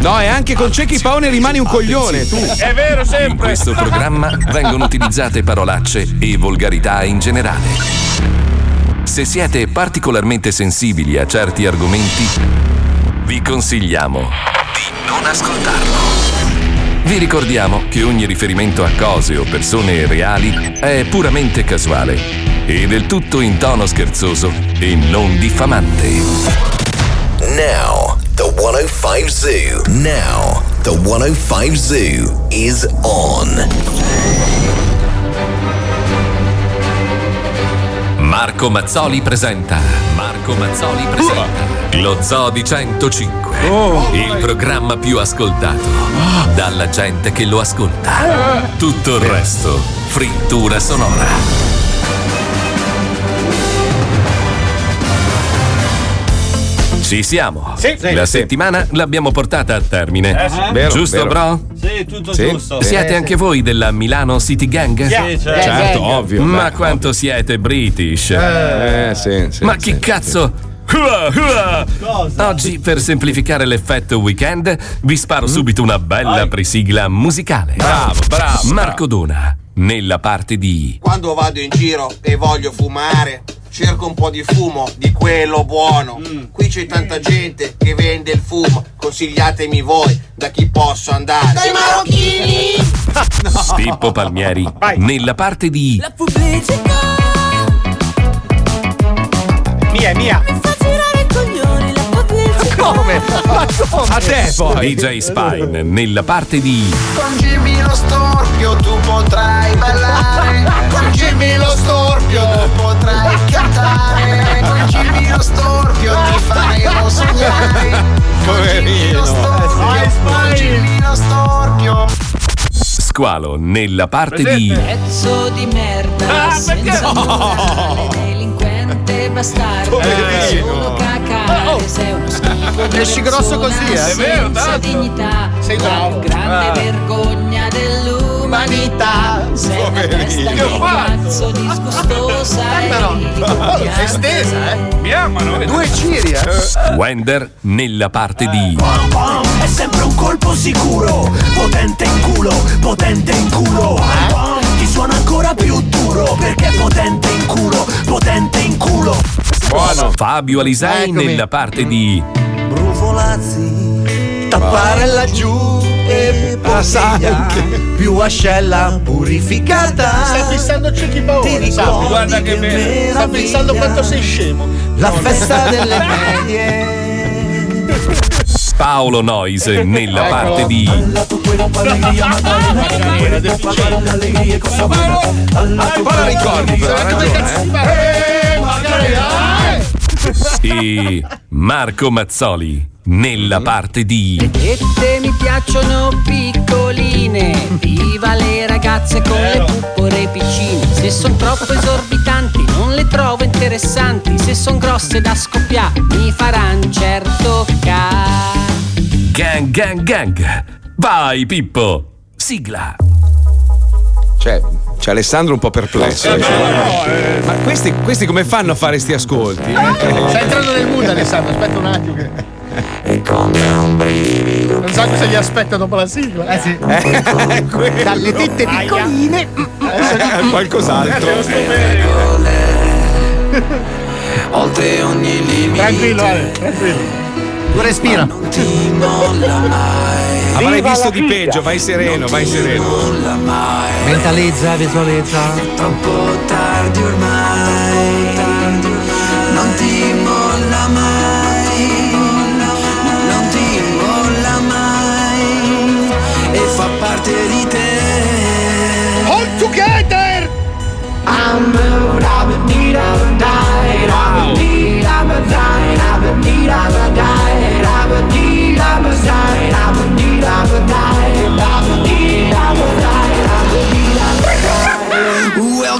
No, e anche con Cecchi Paone rimani un coglione, tu. È vero, In sempre. questo programma vengono utilizzate parolacce e volgarità in generale. Se siete particolarmente sensibili a certi argomenti, vi consigliamo di non ascoltarlo. Vi ricordiamo che ogni riferimento a cose o persone reali è puramente casuale e del tutto in tono scherzoso e non diffamante. Now, 105 Zoo. Now, the 105 Zoo is on. Marco Mazzoli presenta. Marco Mazzoli presenta. Lo Zoo di 105. Il programma più ascoltato. Dalla gente che lo ascolta. Tutto il resto. Frittura sonora. Ci siamo. Sì. La Sì. settimana l'abbiamo portata a termine. Eh sì. Vero, Giusto, vero. bro? Sì, tutto Sì. giusto. Siete anche voi della Milano City Gang? Sì, certo. Certo, ovvio. Ma beh. quanto siete british? Eh, sì, sì. Ma sì, chi cazzo? Ua. Oggi, per semplificare l'effetto weekend, vi sparo subito una bella presigla musicale. Bravo, bravo, Marco Dona, nella parte di Quando vado in giro e voglio fumare, cerco un po' di fumo, di quello buono. Qui c'è tanta gente che vende il fumo, consigliatemi voi da chi posso andare. Dai marocchini! Pippo Palmieri, nella parte di La pubblicità Mia, mia. Come? Ma come? A te poi. DJ Spine, nella parte di Con Jimmy lo storpio tu potrai ballare. Con Jimmy lo storpio tu potrai cantare. Con Jimmy lo storpio ti faremo sognare. Con Jimmy lo storpio, con Jimmy lo storpio. Squalo, nella parte di Pezzo di merda Ah, perché? senza morale Delinquente bastardo Solo cacare Sei uno schifo Esci grosso così, eh? È vero, tanto. dignità Sei La bravo. più grande Ah. vergogna dell'umanità Sei una testa di cazzo disgustosa e Però. Sei stesa, eh? Mi amano. Due ciri, eh? Wender, nella parte di È sempre un colpo sicuro, potente in culo, potente in culo. Ti suona ancora più duro perché potente in culo, potente in culo. Buono. Fabio Alisei, Eccomi. nella parte di Brufolazzi, tappare laggiù e bottiglia, più ascella purificata. Stai fissando Cecchi Ti Paone, ricordi guarda che bene. Sta fissando quanto sei scemo. La festa delle medie. Paolo Noise, nella Ecco. parte di Poi la ricordi, però, ha ragione. eh. e Marco Mazzoli, nella parte di Tette mi piacciono piccoline, viva le ragazze con le puppore piccine. Se son troppo esorbitanti non le trovo interessanti, se son grosse da scoppiare mi faran certo ca. Gang Gang Gang. Vai Pippo, sigla. Cioè, c'è Alessandro un po' perplesso. eh. Ma questi, questi come fanno a fare sti ascolti? Stai entrando nel mood, Alessandro. Aspetta un attimo. Che... Non so cosa gli aspetta dopo la sigla. Eh sì. Dalle tette piccoline. Eh, Qualcos'altro. Oltre ogni limite. Tranquillo, Ale, tranquillo. Tu respira. Avrai visto di peggio, vai sereno, vai sereno. Mentalizza, visualizza. Troppo tardi ormai.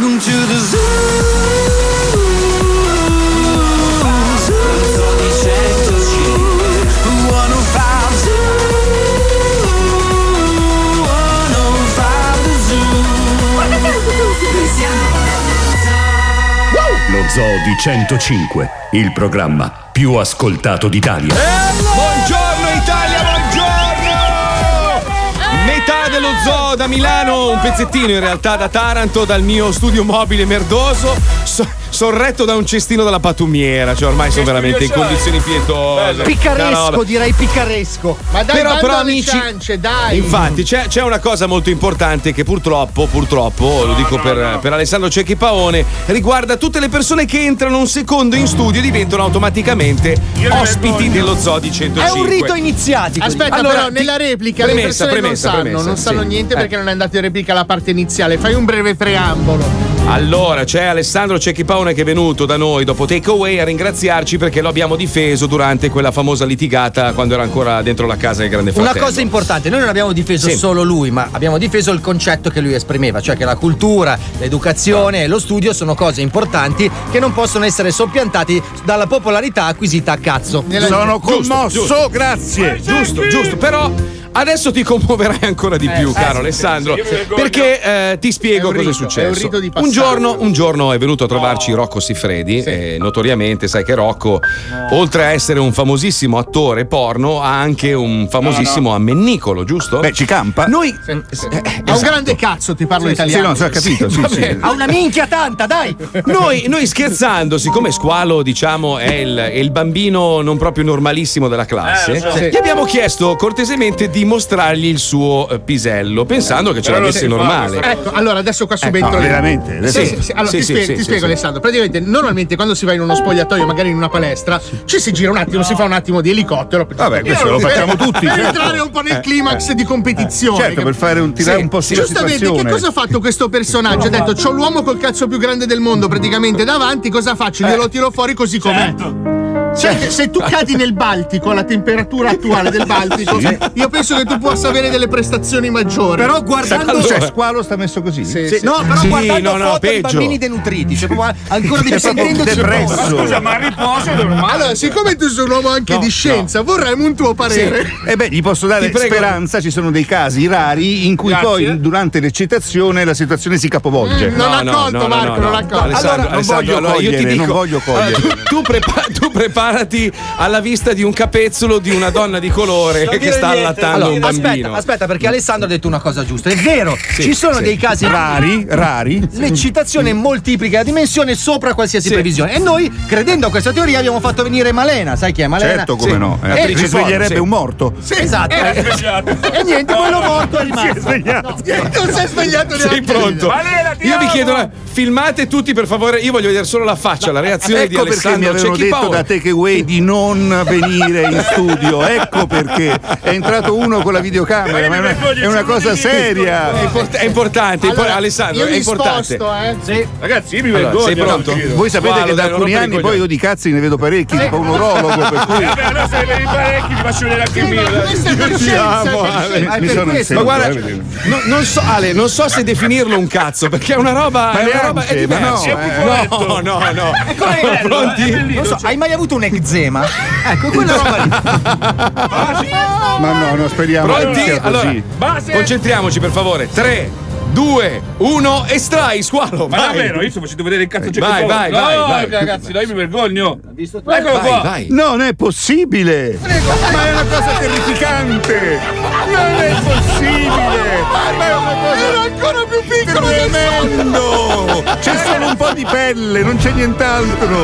Welcome to the zoo. Zoo di 105, 105 Zoo, 105 The Zoo. Siamo Lo Zoo di 105, il programma più ascoltato d'Italia. Buongiorno Chiamo da Milano un pezzettino, in realtà da Taranto, dal mio studio mobile merdoso, so- sorretto da un cestino della patumiera. Cioè, ormai sono veramente in condizioni pietose. Piccaresco, No, no, direi piccaresco. Ma dai, Però- però, amici- ciance, dai. Infatti c'è, c'è una cosa molto importante che purtroppo, purtroppo, lo dico per, per Alessandro Cecchi Paone, riguarda tutte le persone che entrano un secondo in studio e diventano automaticamente ospiti dello Zodi 105. È un rito iniziatico. Aspetta, Allora, però, ti- nella replica le premessa, persone premessa, non sanno, premessa, non sanno sì. niente Eh. perché non è andato in replica la parte iniziale. Fai un breve preambolo. Allora, c'è Alessandro Cecchi Paone che è venuto da noi dopo Takeaway a ringraziarci perché lo abbiamo difeso durante quella famosa litigata quando era ancora dentro la casa del Grande Fratello. Una cosa importante, noi non abbiamo difeso Sì. solo lui, ma abbiamo difeso il concetto che lui esprimeva, cioè che la cultura, l'educazione e lo studio sono cose importanti che non possono essere soppiantati dalla popolarità acquisita a cazzo. Sono Giusto, commosso, giusto. grazie. Giusto, giusto, però adesso ti commuoverai ancora di più, sì, caro sì, Alessandro, sì, sì, perché eh, ti spiego È un cosa è successo. è un rito di un, giorno, un giorno è venuto a trovarci Rocco Siffredi, e notoriamente sai che Rocco, oltre a essere un famosissimo attore porno, ha anche un famosissimo ammennicolo, giusto? Beh, ci campa? Noi Ha un grande cazzo, ti parlo Sì, italiano. no, sì, ho capito, sì, sì. Ha una minchia tanta, dai! Noi, noi scherzando, siccome Squalo, diciamo, è il, è il bambino non proprio normalissimo della classe, Eh, gli abbiamo chiesto cortesemente di mostrargli il suo eh, pisello, pensando che ce l'avesse normale. Ecco, allora adesso qua subentro. no, veramente? Sì, Sì, sì, sì. Allora sì, ti, sì, spiego, sì, ti sì, spiego, sì. Alessandro. Praticamente, normalmente quando si va in uno spogliatoio, magari in una palestra, ci si gira un attimo, si fa un attimo di elicottero. Vabbè, questo lo facciamo tutti, Per certo. entrare un po' nel Eh, climax di competizione. Certo, per fare un tirare Sì, un po' sulla Giustamente, che cosa ha fatto questo personaggio? Ha detto: C'ho l'uomo col cazzo più grande del mondo praticamente davanti, cosa faccio? Eh. Glielo tiro fuori così com'è. Cioè, che se tu cadi nel Baltico, alla temperatura attuale del Baltico, io penso che tu possa avere delle prestazioni maggiori. Però guardando. Cioè, squalo sta messo così. Sì, Sì, sì. no, però Sì, guardando no, no, foto di peggio. bambini denutriti, cioè ancora di sentendoci depresso. ma a riposo è normale. Allora, siccome tu sei un uomo anche No, di scienza, vorremmo un tuo parere. E beh, gli posso dare speranza, ci sono dei casi rari in cui Grazie. poi durante l'eccitazione la situazione si capovolge. Mm, non ha colto, Marco, non ha colto. Allora, non voglio allora io ti cogliere, dico, non voglio cogliere. tu, tu prepa- tu preparati alla vista di un capezzolo di una donna di colore che sta allattando Allora, un aspetta, bambino. aspetta, perché Alessandro ha detto una cosa giusta. È vero, ci sono sì. dei casi Rari, rari. L'eccitazione moltiplica la dimensione sopra qualsiasi Sì. previsione. E noi, credendo a questa teoria, abbiamo fatto venire Malena. Sai chi è Malena? Certo, come Sì. no. Eh, Attrice risveglierebbe porno, sì. un morto. Sì, Esatto. eh, E niente, quello morto è rimasto. svegliato. non sei svegliato neanche Sei pronto? Valera, ti Io vi chiedo, filmate tutti per favore. Io voglio vedere solo la faccia, la reazione di Ecco perché mi Alessandro avevano detto Paolo. da Takeaway di non venire in studio. Ecco perché è entrato uno con la videocamera, ma è una, è una cosa seria. È, import- è importante, Allora, Alessandro, io è importante. sposto, eh. Sì. Ragazzi, io mi Allora, vergogno. sei pronto? no? Voi sapete Squalo, che da alcuni anni poi io di cazzi ne vedo parecchi, tipo un urologo, per cui Eh, beh, allora se vedi parecchi ti faccio vedere anche il mio. Ma guarda, eh, non so, Ale, non so se definirlo un cazzo, perché è una roba. Ma è una roba no, eh. no, no, no. Pronti? Non so, hai mai avuto un eczema? Ecco, quella roba lì. Ma no, no, speriamo Pronti? Allora, concentriamoci per favore. 3, 2, 1, estrai, squalo. Ma vai. davvero, io sto facendo vedere il cazzo c'è Vai, che vai, no, vai, vai. ragazzi, dai, mi vergogno. Eccolo Vai, qua. vai. Non è possibile! Ma è una cosa terrificante! Non è possibile! Ma è una cosa Era ancora più piccolo tremendo! C'è solo un po' di pelle, non c'è nient'altro!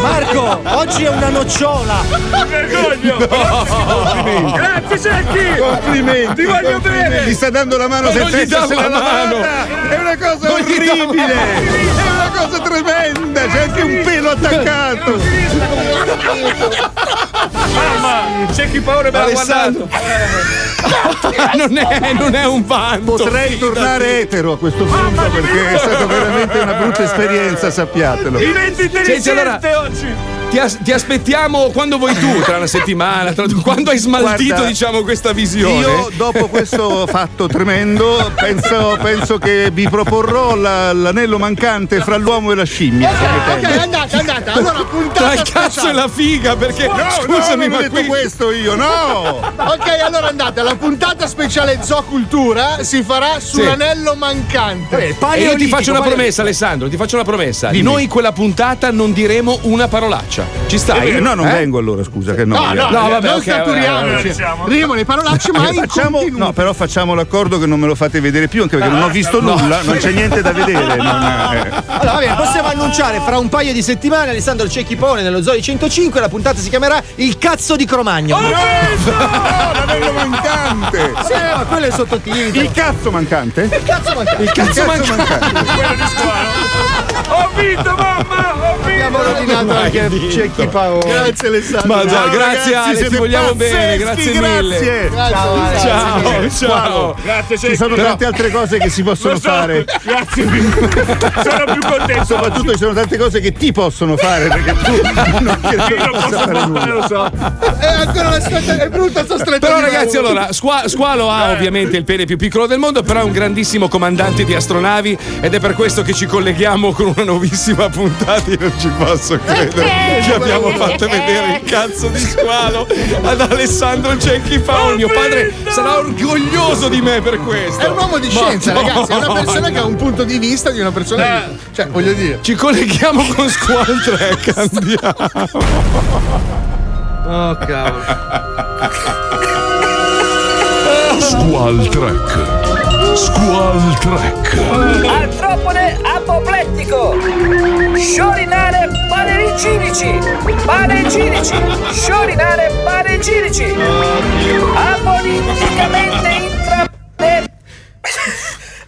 Marco, oggi è una nocciola. Mi vergogno. Grazie, Secchi. Complimenti! Ti voglio bene. Gli sta dando la mano Ma non senza gli dà essersela la mano. Lavata! È una cosa orribile! È una cosa tremenda! C'è anche un pelo attaccato! Mamma, c'è chi paura me l'ha guardato. non, è, non è un vanto. Potrei fidati. tornare etero a questo punto perché è stata veramente una brutta esperienza, sappiatelo. Diventi intelligente allora- oggi. Ti, as- ti aspettiamo quando vuoi tu, tra una settimana, tra- quando hai smaltito, Guarda, diciamo, questa visione. Io dopo questo fatto tremendo penso, penso che vi proporrò la- l'anello mancante fra l'uomo e la scimmia. Ok, potete. andate, andate. Allora, Tra puntata il cazzo speciale. e la figa, perché No, scusami, no, non ho ma detto qui. questo io, no! Ok, allora andate, la puntata speciale Zoocultura si farà sull'anello mancante. E io ti faccio una promessa, Alessandro, ti faccio una promessa. Dimmi. Noi quella puntata non diremo una parolaccia. Ci stai? Eh, no, non Eh? vengo allora, scusa, che No, noia. no, vabbè, non ok, staturiamoci. vabbè, Rimo le parolacce, ma Facciamo, no, però facciamo l'accordo che non me lo fate vedere più, anche perché non ho visto nulla, non c'è niente da vedere. eh. Allora, va bene, possiamo annunciare fra un paio di settimane Alessandro Cecchi Paone nello Zoe 105. La puntata si chiamerà Il cazzo di Cromagno. No, la vedo mancante! Sì, ma quello è il sottotitolo. Il cazzo mancante? Il cazzo mancante. Il cazzo mancante. Ho vinto, mamma! Ho vinto! Abbiamo rovinato anche Cecchi Paone. Grazie Alessandro. Ma già, Ciao, grazie ragazzi, Ale, ti vogliamo bene, pazzeschi, grazie mille. Grazie. Grazie. Ciao, ciao. Grazie, Ci sono Però- tante altre cose che si possono so. fare. Grazie. Sono più contento. Soprattutto ci sono tante cose che ti possono fare perché tu non Io non posso fare lo so. È ancora la stretta, è brutta sta stretta. Però ragazzi, allora, Squa- Squalo ha ovviamente il pene più piccolo del mondo, però è un grandissimo comandante di astronavi ed è per questo che ci colleghiamo con una nuovissima puntata. Io non ci posso credere che abbiamo fatto vedere il cazzo di Squalo ad Alessandro Cecchi Paolo. Mio padre sarà orgoglioso di me per questo. È un uomo di scienza, Ma- ragazzi. È una persona che ha un punto di vista di una persona. di- Cioè, voglio dire. Ci colleghiamo con Squall Trek, andiamo. Oh, cavolo. Squall Trek. Squall Trek. Artropode apoplettico. Sciorinare panegirici. Panegirici. Sciorinare panegirici. Apoliticamente intra...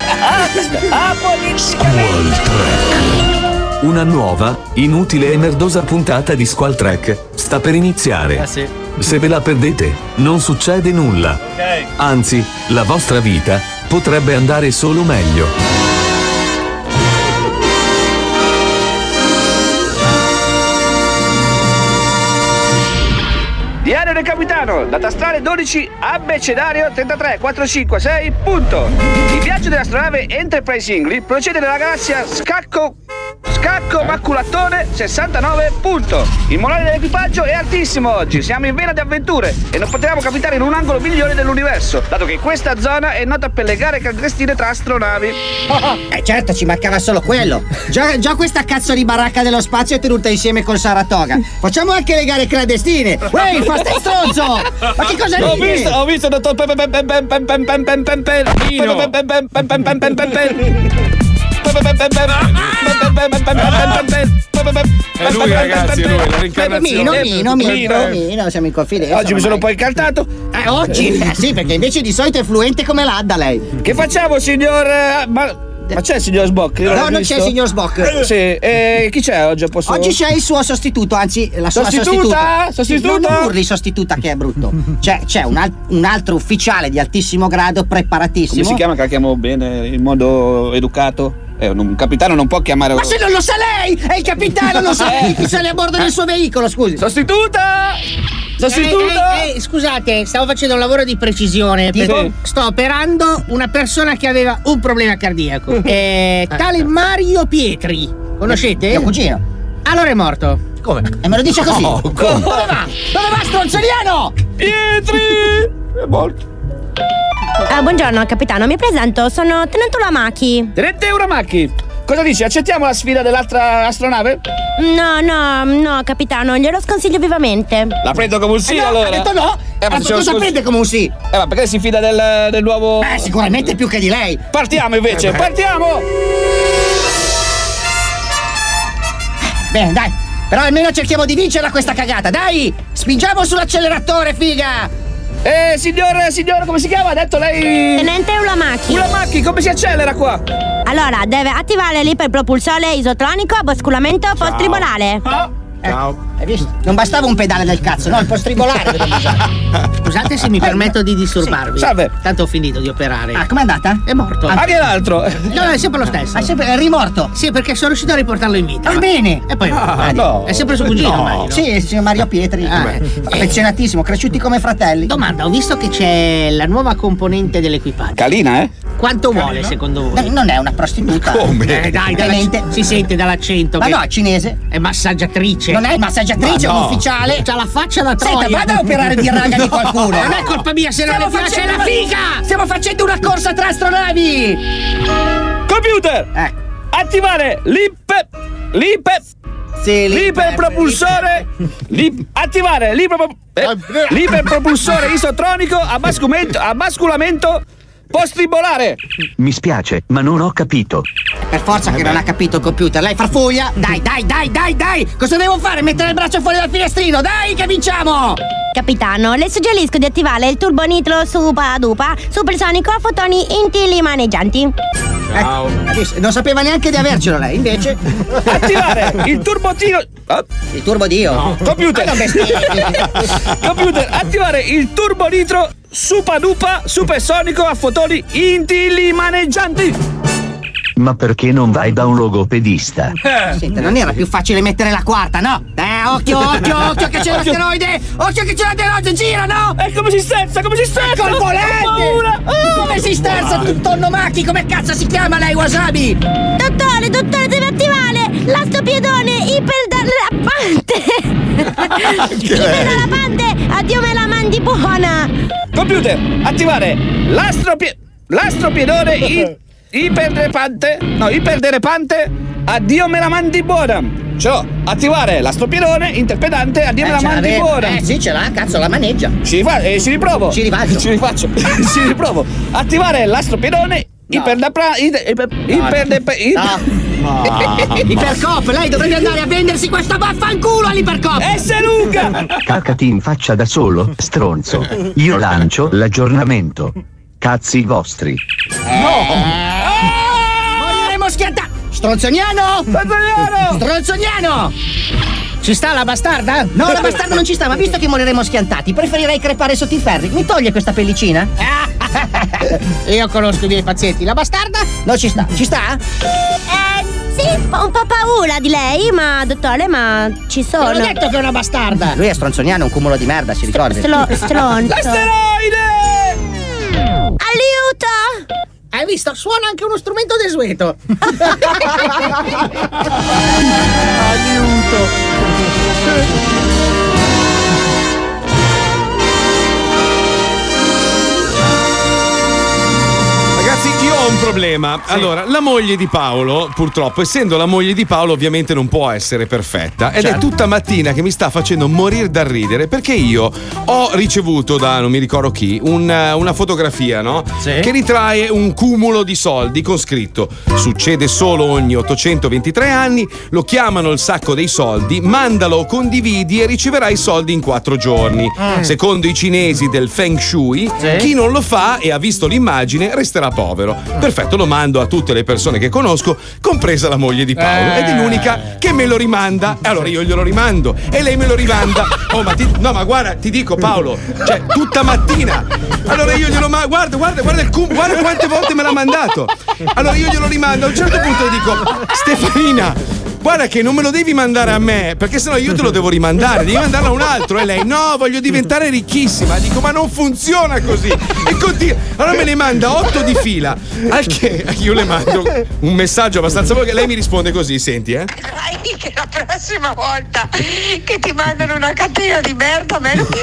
Apoliticamente... Squall Trek. Una nuova, inutile e merdosa puntata di Squall Trek sta per iniziare. Eh sì. Se ve la perdete, non succede nulla. Anzi, la vostra vita potrebbe andare solo meglio. Diario del capitano, data astrale 12, abecedario 33456, punto. Il viaggio dell'astronave Enterprise Ingli procede nella galassia Scacco... Scacco Maculatone 69, punto. Il morale dell'equipaggio è altissimo oggi, siamo in vena di avventure e non potevamo capitare in un angolo migliore dell'universo, dato che questa zona è nota per le gare clandestine tra astronavi. Eh certo, ci mancava solo quello. Già, già questa cazzo di baracca dello spazio è tenuta insieme con Saratoga. Facciamo anche le gare clandestine. Uè, fa stai stronzo! Ma che cosa Ho ridi? visto, ho visto, dottor Pem È lui, ragazzi, è lui, la Mino, reincarnazione. Mino, Mino, Mino, siamo in confidenza. Oggi mi sono un po' incaltato. Eh, oggi? Eh, sì, perché invece di solito è fluente come l'Adda lei. Che facciamo, signor. eh, Ma, ma c'è il signor Sbock? No, non visto. c'è il signor Sbock. Sì, e chi c'è oggi? a Posto... Oggi c'è il suo sostituto, anzi la sua Sostituta? sostituta. Sostituta? Sì, non urli sostituta che è brutto. C'è, c'è un, al- un altro ufficiale di altissimo grado preparatissimo. Come si chiama che la chiamo bene, in modo educato? Eh, un capitano non può chiamare. Ma se non lo sa lei! È il capitano, non sa lei chi sale a bordo del suo veicolo, scusi. Sostituta! Sostituta! Ehi, ehi, scusate, stavo facendo un lavoro di precisione. Tipo? perché Sto operando una persona che aveva un problema cardiaco. Eh, tale Mario Pietri. Conoscete? Mio cugino. Allora è morto. Come? E me lo dice così. No, Dove va? Dove va, stronzoliano? Pietri! È morto. Ah, buongiorno capitano, mi presento, sono Tenente Ulamaki. Tenente Uramaki, cosa dici? Accettiamo la sfida dell'altra astronave? No, no, no, capitano, glielo sconsiglio vivamente. La prendo come un sì Eh no, allora. Ha detto no. Eh, ma lo cosa scus- prende come un sì? Eh, ma perché si fida del, del nuovo. Eh, sicuramente più che di lei. Partiamo invece, partiamo! Bene, dai. Però almeno cerchiamo di vincerla questa cagata, dai! Spingiamo sull'acceleratore, figa! Eh, signor, signor, come si chiama? Ha detto lei. Tenente Ulamaki. Ulamaki, come si accelera qua? Allora, deve attivare l'iperpropulsore isotronico a basculamento post-tribunale. Ciao. Hai visto? Non bastava un pedale del cazzo, no? Il postribolare devo usare. Scusate se mi permetto di disturbarvi. Sì, salve. Tanto ho finito di operare. Ah, com'è andata? È morto. Anche l'altro. No, no, è sempre lo stesso. Ah, sempre è rimorto. Sì, perché sono riuscito a riportarlo in vita. Va bene. E poi Ah, no. È sempre suo cugino, immagino. Sì, il signor Mario Pietri. Ah. Affezionatissimo, cresciuti come fratelli. Domanda, ho visto che c'è la nuova componente dell'equipaggio. Calina, eh? Quanto vuole secondo voi? No, non è una prostituta. Come? Eh, dai, dalla- Ovviamente. si sente dall'accento. Ma che no, è cinese. È massaggiatrice. Non è massaggiatrice, un no. ufficiale. C'ha la faccia da Senta, troia. vada a operare di raga di qualcuno. Non è colpa mia se non le piace la figa! Stiamo facendo una corsa tra astronavi. Computer! Eh. Attivare l'IP. L'IP. l'iperpropulsore. li- attivare eh, l'iperpropulsore isotronico a masculamento, masculamento postribolare. Mi spiace, ma non ho capito. Per forza che non ha capito il computer. Lei farfuglia? Dai, dai, dai, dai, dai! Cosa devo fare? Mettere il braccio fuori dal finestrino? Dai, che vinciamo! Capitano, le suggerisco di attivare il turbo nitro super dupa supersonico a fotoni intili maneggianti. Ciao. non sapeva neanche di avercelo lei, invece. Attivare il turbo tiro. Il turbo dio. Computer. Ma non bestemmiare. Computer, attivare il turbo nitro supadupa supersonico a fotoni intili maneggianti. Ma perché non vai da un logopedista? Senta, non era più facile mettere la quarta, no? Eh, occhio, occhio, occhio che c'è l'asteroide! Occhio che c'è l'asteroide, gira, no? E come si sterza, come si sterza? Col volente! Ah! Come si sterza tutto Maki? Come cazzo si chiama lei, Wasabi? Dottore, dottore, deve attivare l'astopiedone iperdarapante. iperdarapante, addio me la mandi buona. Computer, attivare l'astropie... l'astropiedone i... iperderepante... No, iperderepante, addio me la mandi buona. Ce l'ho, attivare l'astropiedone interpedante, addio me la ce mandi l'aveva. buona. Eh sì, ce l'ha, cazzo, la maneggia. Ci, rifa- eh, ci riprovo. Ci rifaccio. Ci rifaccio. ci riprovo. Attivare l'astropiedone iperdapra... iper... iper... iper... iper- Ipercop, lei dovrebbe andare a vendersi questa vaffanculo all'Ipercop! S lunga! Cacati in faccia da solo, stronzo. Io lancio l'aggiornamento. Cazzi vostri. Moriremo schiattati! Stronzoniano! Stronzoniano! Stronzoniano! Ci sta la bastarda? No, la bastarda non ci sta, ma visto che moriremo schiantati, preferirei crepare sotto i ferri. Mi toglie questa pellicina? Io conosco i miei pazienti. La bastarda? No, ci sta. Ci sta? Eh, sì, ho un po' paura di lei, ma dottore, ma ci sono. Non ho detto che è una bastarda. Lui è stronzoniano, un cumulo di merda, si ricordi? Stro- stronzo. L'asteroide! Aiuto! Hai visto? Suona anche uno strumento desueto. Dankeschön. Ragazzi, io ho un problema. Allora, la moglie di Paolo, purtroppo, essendo la moglie di Paolo, ovviamente non può essere perfetta. Ed è Certo. tutta mattina che mi sta facendo morire dal ridere perché io ho ricevuto da non mi ricordo chi un, eh, una fotografia, no? Che ritrae un cumulo di soldi con scritto: Succede solo ogni 823 anni, lo chiamano il sacco dei soldi, mandalo, condividi e riceverai i soldi in quattro giorni. Mm. Secondo i cinesi del Feng Shui, chi non lo fa e ha visto l'immagine resterà povero. Perfetto, lo mando a tutte le persone che conosco, compresa la moglie di Paolo. Eh. Ed è l'unica che me lo rimanda. E allora io glielo rimando. E lei me lo rimanda. Oh, ma ti, no, ma guarda, ti dico, Paolo, cioè, tutta mattina. Allora io glielo mando. Guarda, guarda, guarda il cum, guarda quante volte me l'ha mandato. Allora io glielo rimando. A un certo punto le dico, Stefanina. Guarda che non me lo devi mandare a me, perché sennò io te lo devo rimandare, devi mandarlo a un altro. E lei, no, voglio diventare ricchissima. Dico, ma non funziona così. E continua. Allora me ne manda otto di fila. Al che io le mando un messaggio abbastanza che lei mi risponde così, senti, eh. Dai, che la prossima volta che ti mandano una catena di merda, a me non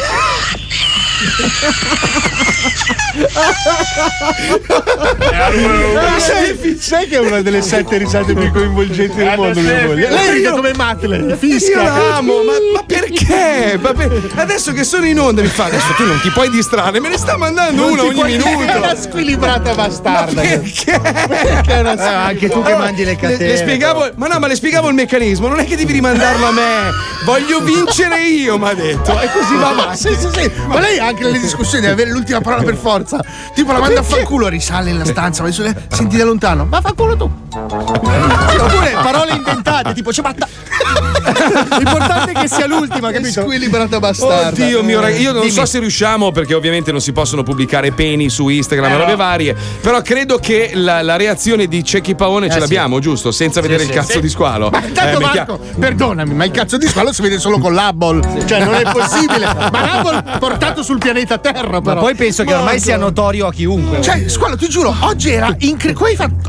sai, sai che è una delle sette risate più coinvolgenti del mondo mia moglie? Lei ride come Matle, fischia. Io l'amo, ma, ma perché? Ma per- Adesso che sono in onda mi fa, adesso tu non ti puoi distrarre, me ne sta mandando Non una ogni minuto. È una squilibrata bastarda. Ma perché? Perché Eh, anche tu che mandi le le- catene. Le, spiegavo, ma no, ma le spiegavo il meccanismo. Non è che devi rimandarlo a me. Voglio vincere io, mi ha detto. E così va avanti. Sì, sì, sì. Ma lei anche nelle discussioni deve avere l'ultima parola per forza. Tipo la manda a fanculo, risale nella stanza, senti da lontano. Ma fanculo tu. Oppure parole inventate, tipo ciabatta. L'importante è che sia l'ultima, capito? Squilibrata bastarda. Oddio mio ragazzi, io non Dimmi. so se riusciamo perché ovviamente non si possono pubblicare peni su Instagram e Eh, robe no. varie, però credo che la, la reazione di Cecchi Paone ce Eh, l'abbiamo, giusto? Senza vedere il cazzo sì. di squalo. Ma intanto Eh, Marco, perdonami, ma il cazzo di squalo si vede solo con l'Hubble. Cioè, non è possibile. Ma l'Hubble portato sul pianeta Terra, Ma però. poi penso che ormai Marco. sia notorio a chiunque. Cioè, squalo, ti giuro, oggi era incredibile.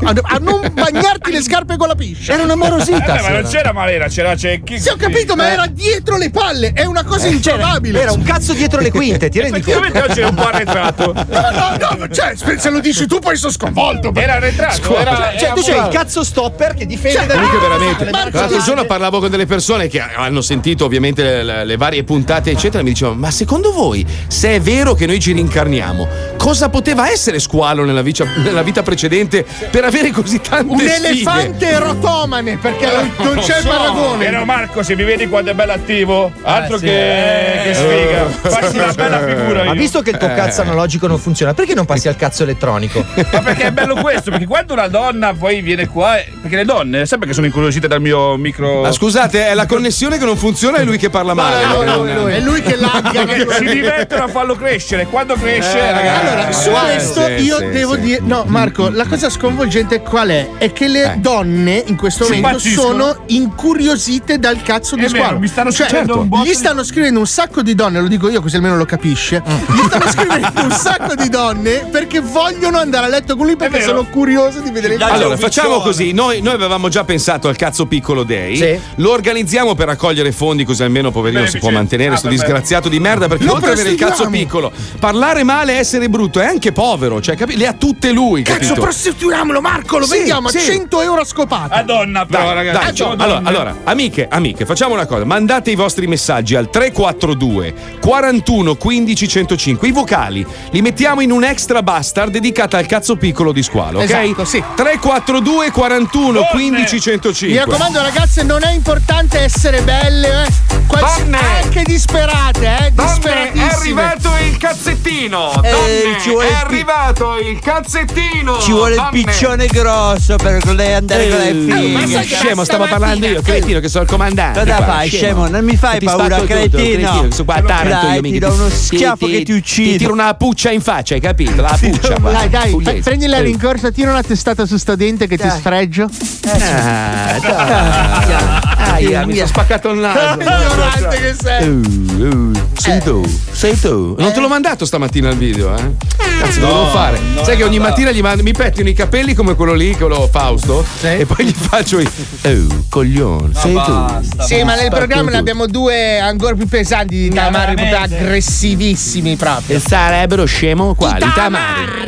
A, a non bagnarti le scarpe con la piscia? Era una morosita. Vabbè, ma non c'era Malena, c'era Cecchi. Sì, ho capito, ma era dietro le palle. È una cosa improbabile. Era un cazzo dietro le quinte, ti rendi conto? Effettivamente oggi è un po' arretrato. No, no, no, cioè, se lo dici tu poi sono sconvolto. Era arretrato, era. Cioè, era tu c'hai il cazzo stopper che difende Cioè, da Comunque veramente. L'altro giorno parlavo con delle persone che hanno sentito ovviamente le, le- le varie puntate, eccetera. Mi dicevano: Ma secondo voi, se è vero che noi ci rincarniamo, cosa poteva essere squalo nella vita, nella vita precedente per avere così tante Un sfighe? elefante rotomane, perché non, c'è so. paragone. Vero Marco, se mi vedi quando è bello attivo, altro sì. che, che sfiga. Farsi una bella figura Ma io. visto che il tuo cazzo analogico non funziona, perché non passi al cazzo elettronico? Ma perché è bello questo? Perché quando una donna poi viene qua. eh, Perché le donne, sempre che sono incuriosite dal mio micro. Ma scusate, è la connessione che non funziona e lui che parla male. no, no, Non- no, è lui che lagga. si divertono a farlo crescere. Quando cresce, Eh, ragazzi. Allora, su questo sì, io sì, devo sì. dire. No, Marco, la cosa sconvolgente qual è? È che le Eh. donne in questo momento impazziscono. Sono incuriosite dal cazzo di squalo. mi stanno Cioè, botto Gli di- stanno scrivendo un sacco di donne, lo dico io così almeno lo capisce. Mm. Gli stanno scrivendo un sacco di donne perché vogliono andare a letto con lui perché sono curiose di vedere i Allora, facciamo così: noi, noi avevamo già pensato al cazzo piccolo day. Sì. Lo organizziamo per raccogliere fondi, così almeno poverino si può mantenere, Ah, sto disgraziato di merda. Perché Lo oltre ad avere il cazzo piccolo, parlare male, essere brutto, è anche povero. Cioè, capi- le ha tutte lui, Cazzo, capito? prostituiamolo, Marco, lo Sì, vendiamo sì. a 100 euro a scopata. Madonna, però, Dai, ragazzi. dai, ciao, allora, allora, amiche, amiche, facciamo una cosa: mandate i vostri messaggi al 342 41 15 105. I vocali li mettiamo in un extra bastard dedicata al cazzo piccolo di squalo, ok? Esatto, sì. 342 41 15 105. Mi raccomando, ragazze, non è importante essere belle, eh. Quals- Donne! anche disperate, eh. Donne, è arrivato il cazzettino! Eh, Donne, ci vuole è il pi- arrivato il cazzettino! Ci vuole il Donne. piccione grosso per lei andare con le Eh, ma sai che scemo, stavo parlando io, cretino, che sono il comandante. Cosa qua, fai, scemo? Non mi fai Ti paura, cretino. sono qua a Taranto Dai, io, ti do uno schiaffo che ti uccido. Ti tiro una puccia in faccia, hai capito? La puccia qua. Dai, dai, prendi la Eh. rincorsa, tira una testata su sto dente che ti sfregio. Ah, dai. Aia, mi sono spaccato il naso. Ignorante che sei. Uh, uh, sei tu, sei tu. Non te l'ho mandato stamattina il video, eh? Cazzo, No, dovevo fare. no, Sai che ogni mattina gli mando- mi pettino i capelli come quello lì, quello Fausto, e poi gli faccio i. Oh, coglione, sei tu. Sì, ma nel programma ne abbiamo due ancora più pesanti di tamari, proprio aggressivissimi proprio. E sarebbero scemo quali? I Tamari.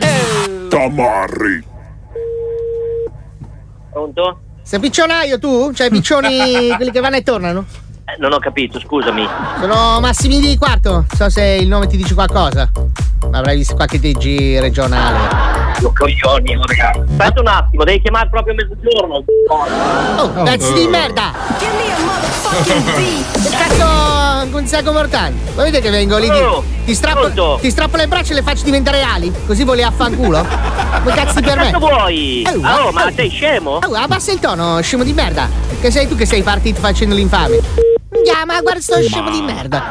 Tamarri. Pronto? Sei piccionaio tu? Cioè piccioni quelli che vanno e tornano? Eh, non ho capito, scusami. Sono Massimi di Quarto. So se il nome ti dice qualcosa. Avrai visto qualche TG regionale. Lo coglioni, oh, ragazzi. Aspetta un attimo, devi chiamare proprio a mezzogiorno. Oh, pezzi di merda! Che cazzo un sacco mortale? Lo vedete che vengo lì? Ti, Oh, ti, strappo, ti strappo le braccia e le faccio diventare ali? Così voli a fanculo? Come cazzo per me? Cazzo vuoi? Oh, Ah, oh, ma oh. sei scemo? Oh, abbassa il tono, scemo di merda. Che sei tu che sei partito facendo l'infame. Ma guarda sto scemo di merda.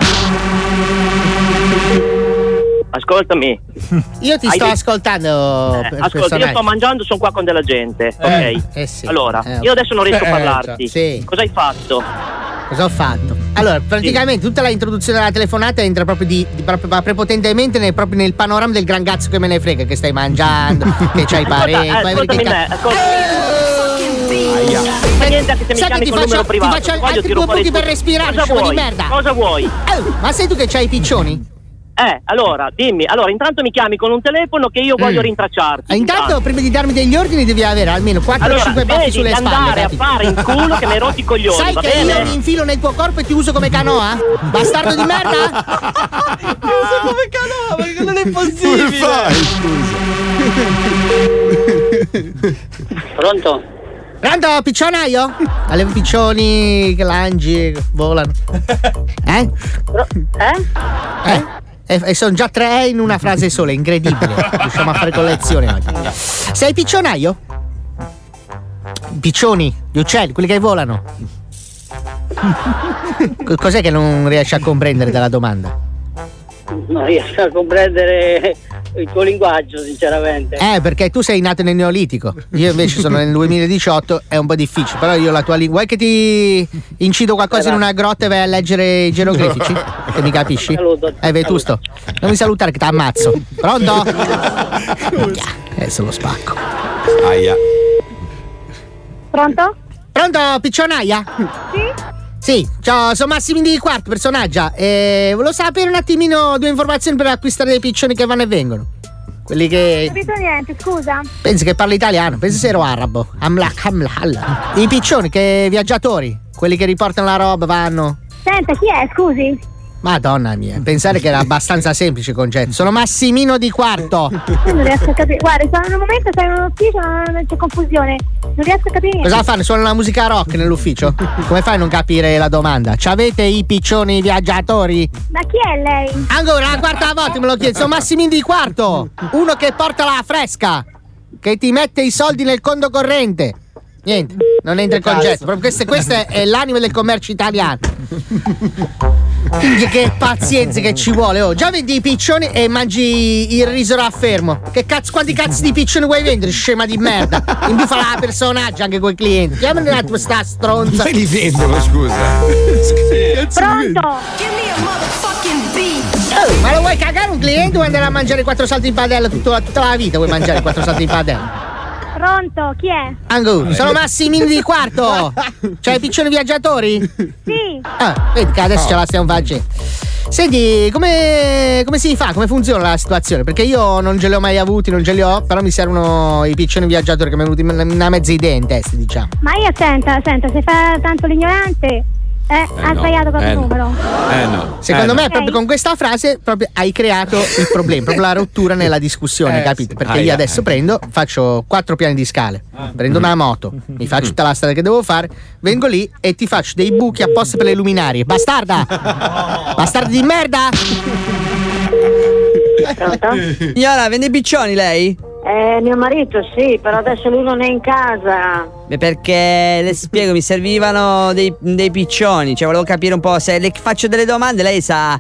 Ascoltami. Io ti Hai sto dei- ascoltando. per Ascolta, io personaggio. sto mangiando, sono qua con della gente, Eh, ok? eh sì. Allora, Eh, io adesso non riesco eh, a parlarti. sì. Cosa hai fatto? Cosa ho fatto? Allora, praticamente tutta la introduzione della telefonata entra proprio, di, di- proprio ma prepotentemente nel, proprio nel panorama del gran cazzo che me ne frega, che stai mangiando, che c'hai Ascolta, parenti, eh, ascoltami me, ca- Non fa niente anche se mi Sai che chiami ti con faccio, numero ti privato. faccio Voglio altri due punti per respirare, Cosa di vuoi? merda. Cosa vuoi? Eh, ma sei tu che c'hai i piccioni? Eh, allora, dimmi. Allora, intanto mi chiami con un telefono che io voglio rintracciarti. Ah, Intanto, prima di darmi degli ordini, devi avere almeno 4 o Allora, 5 baffi sulle spalle. andare a fare in culo che mi hai rotto i coglioni, Sai va che bene? io mi infilo nel tuo corpo e ti uso come canoa? Bastardo di merda? Ti uso come canoa perché non è possibile. Pronto? Pronto, piccionaio? Alle piccioni che langi, volano. Eh? Eh? Eh? E, e sono già tre in una frase sola, incredibile. Riusciamo a fare collezione oggi. Sei piccionaio? Piccioni, gli uccelli, quelli che volano. Co- Cos'è che non riesci a comprendere dalla domanda? Non riesco a comprendere il tuo linguaggio, sinceramente. Eh, perché tu sei nato nel Neolitico. Io invece sono nel 2018, è un po' difficile. Però io la tua lingua. Vuoi che ti incido qualcosa in una grotta e vai a leggere i geroglifici? Che mi capisci? Saluto. È vetusto. Non mi salutare che ti ammazzo. Pronto? Adesso lo spacco. Aia. Pronto? Pronto, piccionaia? Sì? Sì, ciao, sono Massimini di quarto, personaggia. E volevo sapere un attimino due informazioni per acquistare dei piccioni che vanno e vengono. Quelli Non che. ho capito niente, scusa. Pensi che parli italiano, pensi ero arabo. Amlak, amlal. I piccioni che viaggiatori, quelli che riportano la roba, vanno. Senta, chi è, scusi? Madonna mia, pensare che era abbastanza semplice il concetto. Sono Massimino di quarto. Io non riesco a capire. Guarda, sono in un momento, sei in un ufficio, non c'è confusione. Non riesco a capire niente. Cosa fanno? Suonano la musica rock nell'ufficio? Come fai a non capire la domanda? C'avete i piccioni viaggiatori? Ma chi è lei? Ancora la quarta volta me lo chiedo. Sono Massimini di quarto. Uno che porta la fresca. Che ti mette i soldi nel conto corrente. Niente, non entra il concetto. Proprio questo, questo è, l'anima del commercio italiano. Che pazienza che ci vuole, oh. Già vendi i piccioni e mangi il riso raffermo. Che cazzo, quanti cazzi di piccioni vuoi vendere, scema di merda? In più fa la personaggio anche coi clienti. Chiamami un attimo sta stronza. Ma li vendono, scusa. Pronto? Oh, ma lo vuoi cagare un cliente o vuoi andare a mangiare quattro salti in padella tutta, tutta la vita? Vuoi mangiare quattro salti in padella? Pronto? Chi è? Angu, sono Massimini di quarto. C'hai i piccioni viaggiatori? Sì. Ah, vedi che adesso ce la stiamo facendo. Senti, come, come si fa? Come funziona la situazione? Perché io non ce li ho mai avuti, non ce li ho, però mi servono i piccioni viaggiatori che mi è venuta una mezza idea in testa, diciamo. Ma io senta, senta, se fa tanto l'ignorante, eh, ha no, sbagliato proprio eh il no. numero. Eh no. Secondo Eh, me, no. proprio con questa frase, proprio hai creato il problema, proprio la rottura nella discussione, Eh, capito? sì. Perché Ah, io eh, adesso eh. prendo, faccio quattro piani di scale, prendo una moto, mi faccio tutta la strada che devo fare, vengo lì e ti faccio dei buchi apposta per le luminarie. Bastarda! Bastarda di merda! Signora, vende i piccioni lei? Eh, mio marito sì, però adesso lui non è in casa. Beh, perché le spiego, mi servivano dei, dei piccioni. Cioè, volevo capire un po' se le faccio delle domande, lei sa.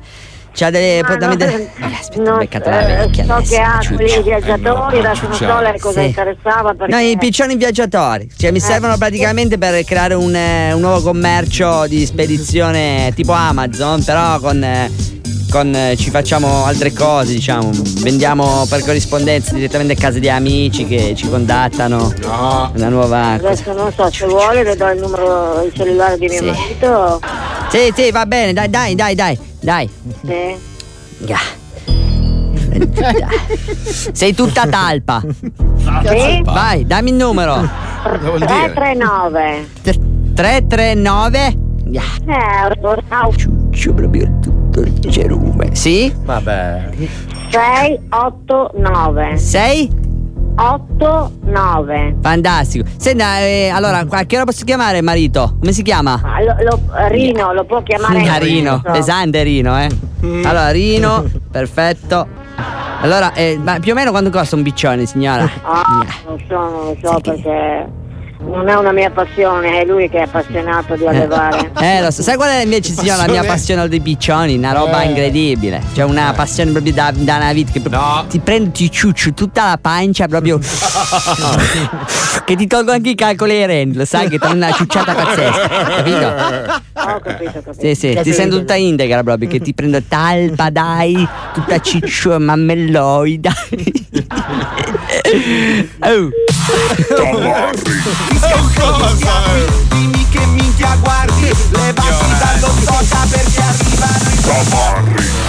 C'ha delle. Ma dammi no, delle- eh, aspetta, no, ho beccato la eh, vecchia. so adesso, che ha quelli viaggiatori, adesso non so lei cosa Sì. interessava perché... No, i piccioni viaggiatori. Cioè, mi servono praticamente per creare un, eh, un nuovo commercio di spedizione tipo Amazon, però con. Eh, con, eh, ci facciamo altre cose, diciamo. Vendiamo per corrispondenza direttamente a case di amici che ci contattano. No. Una nuova. Adesso non so, se vuole le do il numero il cellulare di mio Sì. marito. Sì, sì, va bene, dai, dai, dai, dai, dai. Sì. Ga. Sei tutta talpa. Sì? Vai, dammi il numero. 339. 339. Eh, au. Ciuccio proprio tutto il cerume. Sì? Vabbè. 689. 6? 8 9. Fantastico. Senta, eh, allora, a che ora posso chiamare marito? Come si chiama? Ah, lo- lo- Rino lo può chiamare Ah, Rino, pesante Rino, eh. Allora, Rino, perfetto. Allora, eh, ma più o meno quanto costa un piccione, signora? Ah, non so, non lo so perché non è una mia passione, è lui che è appassionato di allevare. Eh, lo so. Sai qual è invece, signora, la mia passione dei piccioni? Una roba Eh. incredibile. Cioè, una passione proprio da, da una vita che proprio ti prendo, ti ciuccio tutta la pancia proprio. che ti tolgo anche i calcoli ai rendi, lo sai che ti una ciucciata pazzesca, capito? Ho capito, capito. Sì, sì, ti sento tutta integra proprio, che ti prendo talpa, dai, tutta ciccio, mammelloida. oh. Dimmi che minchia guardi. Levati dallo zoca perché arrivano i Mi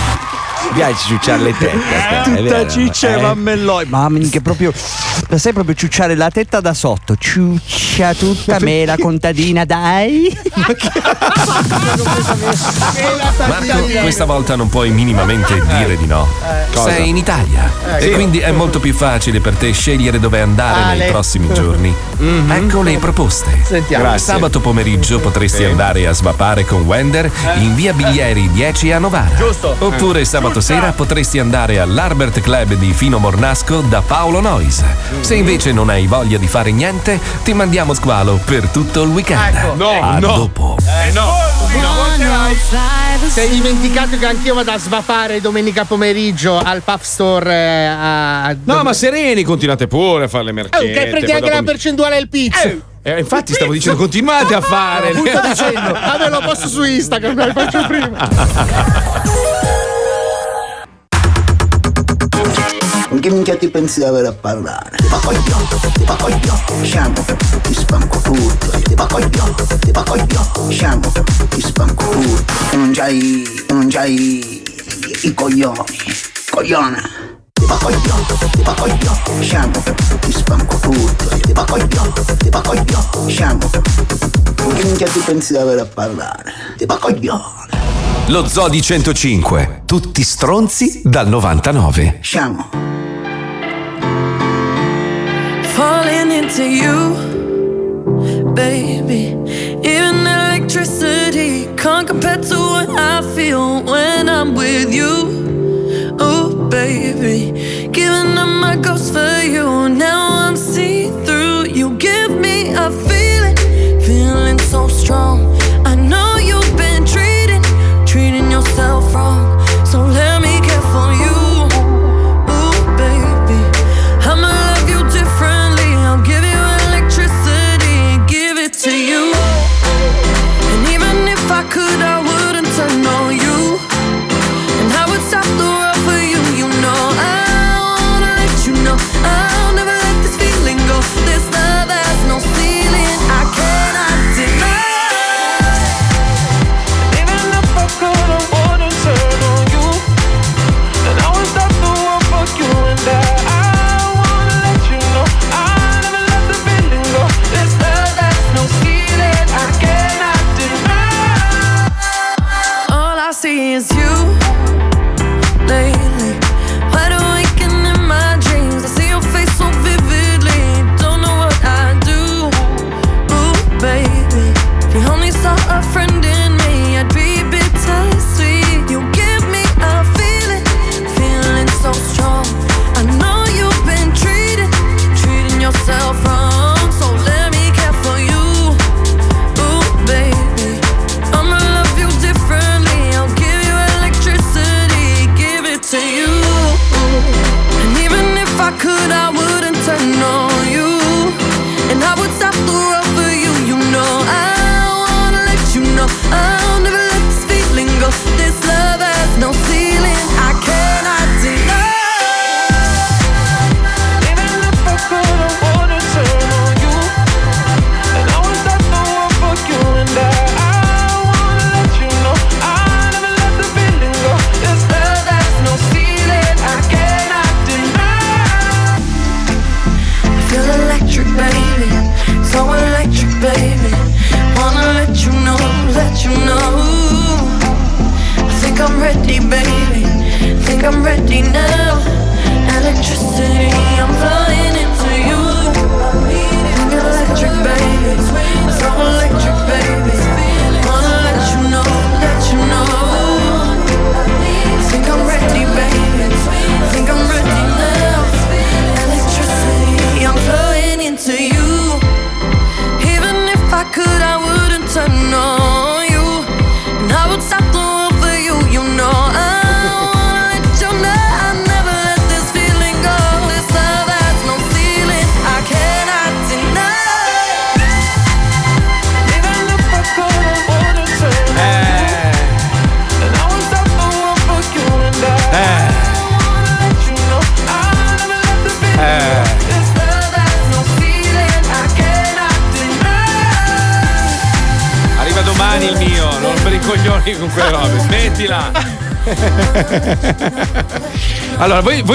piace ciucciare le tette. è Tutta ciccia eh? e mammelloi. Mamma mia, che proprio. La sai proprio ciucciare la tetta da sotto. Ciuccia tutta me la contadina, dai. Marco, questa volta non puoi minimamente dire di no. Cosa? Sei in Italia Eh, e sì. quindi è molto più facile per te scegliere dove andare Ale. nei prossimi giorni. Ecco le proposte. Sentiamo. Grazie. Sabato pomeriggio potresti andare a svapare con Wender in via Biglieri 10 a Novara. Giusto. Oppure sabato sera potresti andare all'Arbert Club di Fino Mornasco da Paolo Nois. Se invece non hai voglia di fare niente, ti mandiamo squalo per tutto il weekend. No, a no. dopo. Eh no. Sei dimenticato che anch'io vado a svapare domenica pomeriggio al Puff Store eh, a. No, ma sereni, continuate pure a fare le merchette. che prendi anche la percentuale del pizzo. Eh, infatti stavo dicendo continuate a fare. Appunto dicendo, vabbè lo posto su Instagram, lo faccio prima. Con chi minchia ti pensi di avere a parlare? Ti va coglione, ti va coglione, sciamo, ti spanco tutto. Ti va coglione, ti va coglione, sciamo, ti spanco tutto. Non c'hai, non c'hai i coglioni, coglione. Ti va coglione, ti va coglione, sciamo, ti spanco tutto. Ti va coglione, ti va coglione, sciamo. Chi minchia ti pensi di avere a parlare? Ti va coglione. Lo Zodi 105. Tutti stronzi dal 99. Sciamo. falling into you, baby. Even electricity can't compare to what I feel when I'm with you. Baby, giving up my ghost for you. Now I'm see through. You give me a feeling, feeling so strong.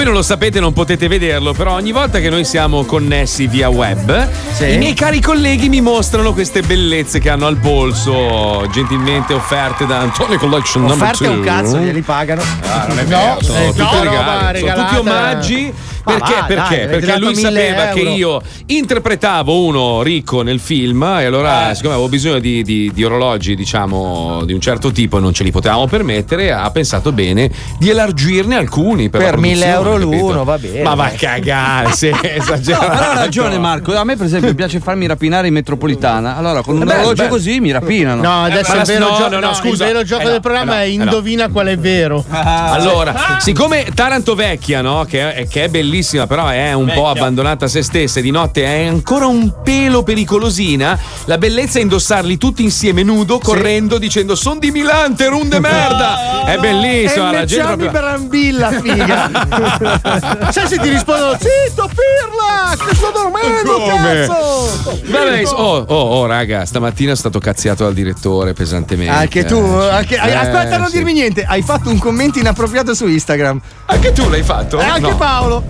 Voi, non lo sapete, non potete vederlo, però ogni volta che noi siamo connessi via web, i miei cari colleghi mi mostrano queste bellezze che hanno al polso, gentilmente offerte da Antonio Collection Number Offerte 2. un cazzo, glieli pagano. Ah, non è No, vero, sono eh, tutti no, regali, roba sono regalata. tutti omaggi. Perché? va, Perché? dai, Perché lui 1000 sapeva che euro. io interpretavo uno ricco nel film e allora, siccome avevo bisogno di, di- di orologi, diciamo, di un certo tipo e non ce li potevamo permettere, ha pensato bene di elargirne alcuni per, Per 1000 produzione, euro capito? l'uno, va bene. Ma vai a cagare, sì, esagerato. No, però ha ragione Marco, a me per esempio piace farmi rapinare in metropolitana, allora con un Eh beh, orologio beh. così mi rapinano. No, adesso ma il vero, no, gioco, no, no, scusa. il vero gioco Eh del programma eh no, è eh no. indovina qual è vero. Allora, siccome Taranto Vecchia, no, che, è, che è bellissima bellissima, però è un po' abbandonata a se stessa e di notte è ancora un pelo pericolosina. La bellezza è indossarli tutti insieme nudo, correndo, dicendo son di Milan, te runde merda. È bellissima, E la le gente proprio... per ambilla, figa. Sai se ti rispondono, zitto, pirla, che sto dormendo, Come? cazzo. Vabbè, oh, oh, oh, raga, stamattina sono stato cazziato dal direttore pesantemente. Anche tu, anche- Eh, aspetta, non sì. dirmi niente. Hai fatto un commento inappropriato su Instagram. Anche tu l'hai fatto? E anche No. Paolo.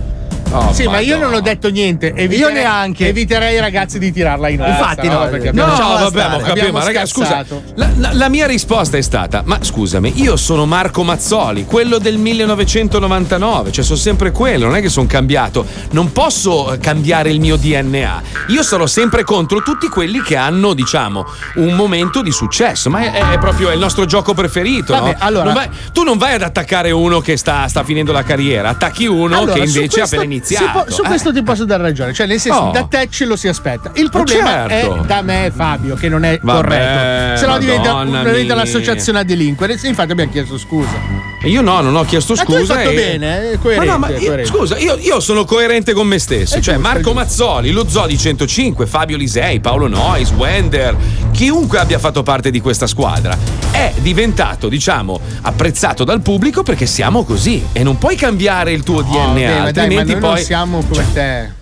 Oh, sì, ma io Madonna. non ho detto niente. Io neanche. Eviterei ragazzi di tirarla in alto. Infatti, no, perché No, abbiamo- vabbè, ma ho capito, abbiamo ma raga, scusa. La, la- la mia risposta è stata: Ma scusami, io sono Marco Mazzoli, quello del 1999, cioè sono sempre quello, non è che sono cambiato. Non posso eh, cambiare il mio DNA. Io sarò sempre contro tutti quelli che hanno, diciamo, un momento di successo. Ma è, è proprio è il nostro gioco preferito. Vabbè, no? allora- Non vai- tu non vai ad attaccare uno che sta, sta finendo la carriera, attacchi uno Allora, che invece ha appena iniziato. può- su Eh. questo ti posso dare ragione. Cioè, nel senso, Oh. da te ce lo si aspetta. Il problema certo. è da me, Fabio, che non è Vabbè, corretto. Se no diventa, diventa mia. un'associazione a delinquere. Infatti, abbiamo chiesto scusa. Io no, non ho chiesto Ma scusa. hai fatto e- bene, eh, coerente, Ma no, ma io- coerente. scusa, io, io sono coerente con me stesso. È cioè, giusto, Marco. Mazzoli, lo Zodi 105, Fabio Lisei, Paolo Nois, Wender, chiunque abbia fatto parte di questa squadra è diventato, diciamo, apprezzato dal pubblico perché siamo così. E non puoi cambiare il tuo No, DNA, ma dai, ma altrimenti noi poi. siamo come te.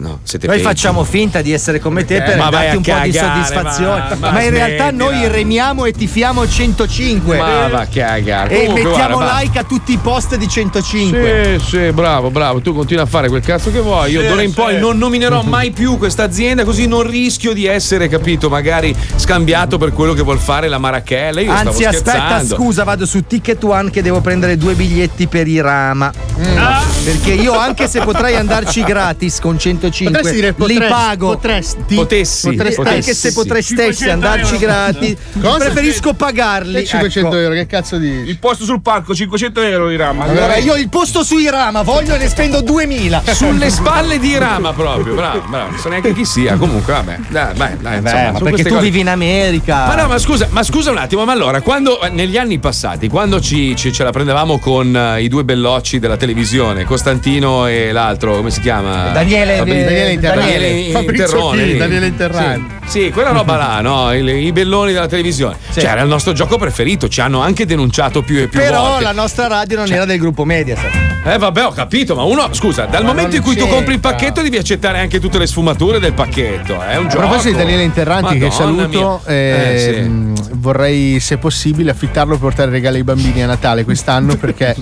No, siete Noi peggio. facciamo finta di essere come te Eh, per ma darti un po' di cagare, soddisfazione. ma- Ma, ma in realtà smettila. noi remiamo e tifiamo 105. Ma va cagare. E Comunque, mettiamo guarda, va. like a tutti i post di 105. Sì, sì, bravo, bravo. Tu continui a fare quel cazzo che vuoi. Io Sì, d'ora in sì. poi non nominerò mai più questa azienda, così non rischio di essere, capito, magari scambiato per quello che vuol fare la Marachella. Io Anzi, stavo aspetta, scherzando. scusa, vado su Ticket One che devo prendere due biglietti per Irama. Ah. Perché io, anche se potrei andarci gratis con 105, Potresti dire li potresti, pago. potresti. Potessi, Potresti- Anche se potresti andarci gratis, Cosa? preferisco pagarli. E 500 ecco. euro, che cazzo dici? Il posto sul palco, 500 euro di rama. Allora, io il posto su Irama voglio e ne spendo 2000. Sulle spalle di Rama proprio, bravo, bravo. Non so neanche chi sia. Comunque, vabbè. Dai, vai, dai, Beh, insomma, perché tu cose- vivi in America. Ma no, ma scusa, ma scusa un attimo, ma allora, quando eh, negli anni passati, quando ci, ci- ce la prendevamo con eh, i due bellocci della televisione, Costantino e l'altro, come si chiama? Daniele- Fabri- Daniele Interrani. Daniele Interrone. Daniele Interrani. Sì, sì, quella roba là, no? Il- I belloni della televisione. Cioè, era il nostro gioco preferito, ci hanno anche denunciato più e più Però volte. la nostra radio non era del gruppo Mediaset. Eh vabbè, ho capito, ma uno, scusa, dal Ma momento in cui tu compri il pacchetto devi accettare anche tutte le sfumature del pacchetto. È un A gioco. proposito di Daniele Interranti, che saluto, eh, Eh, sì. mh, vorrei, se possibile, affittarlo per portare regali ai bambini a Natale quest'anno perché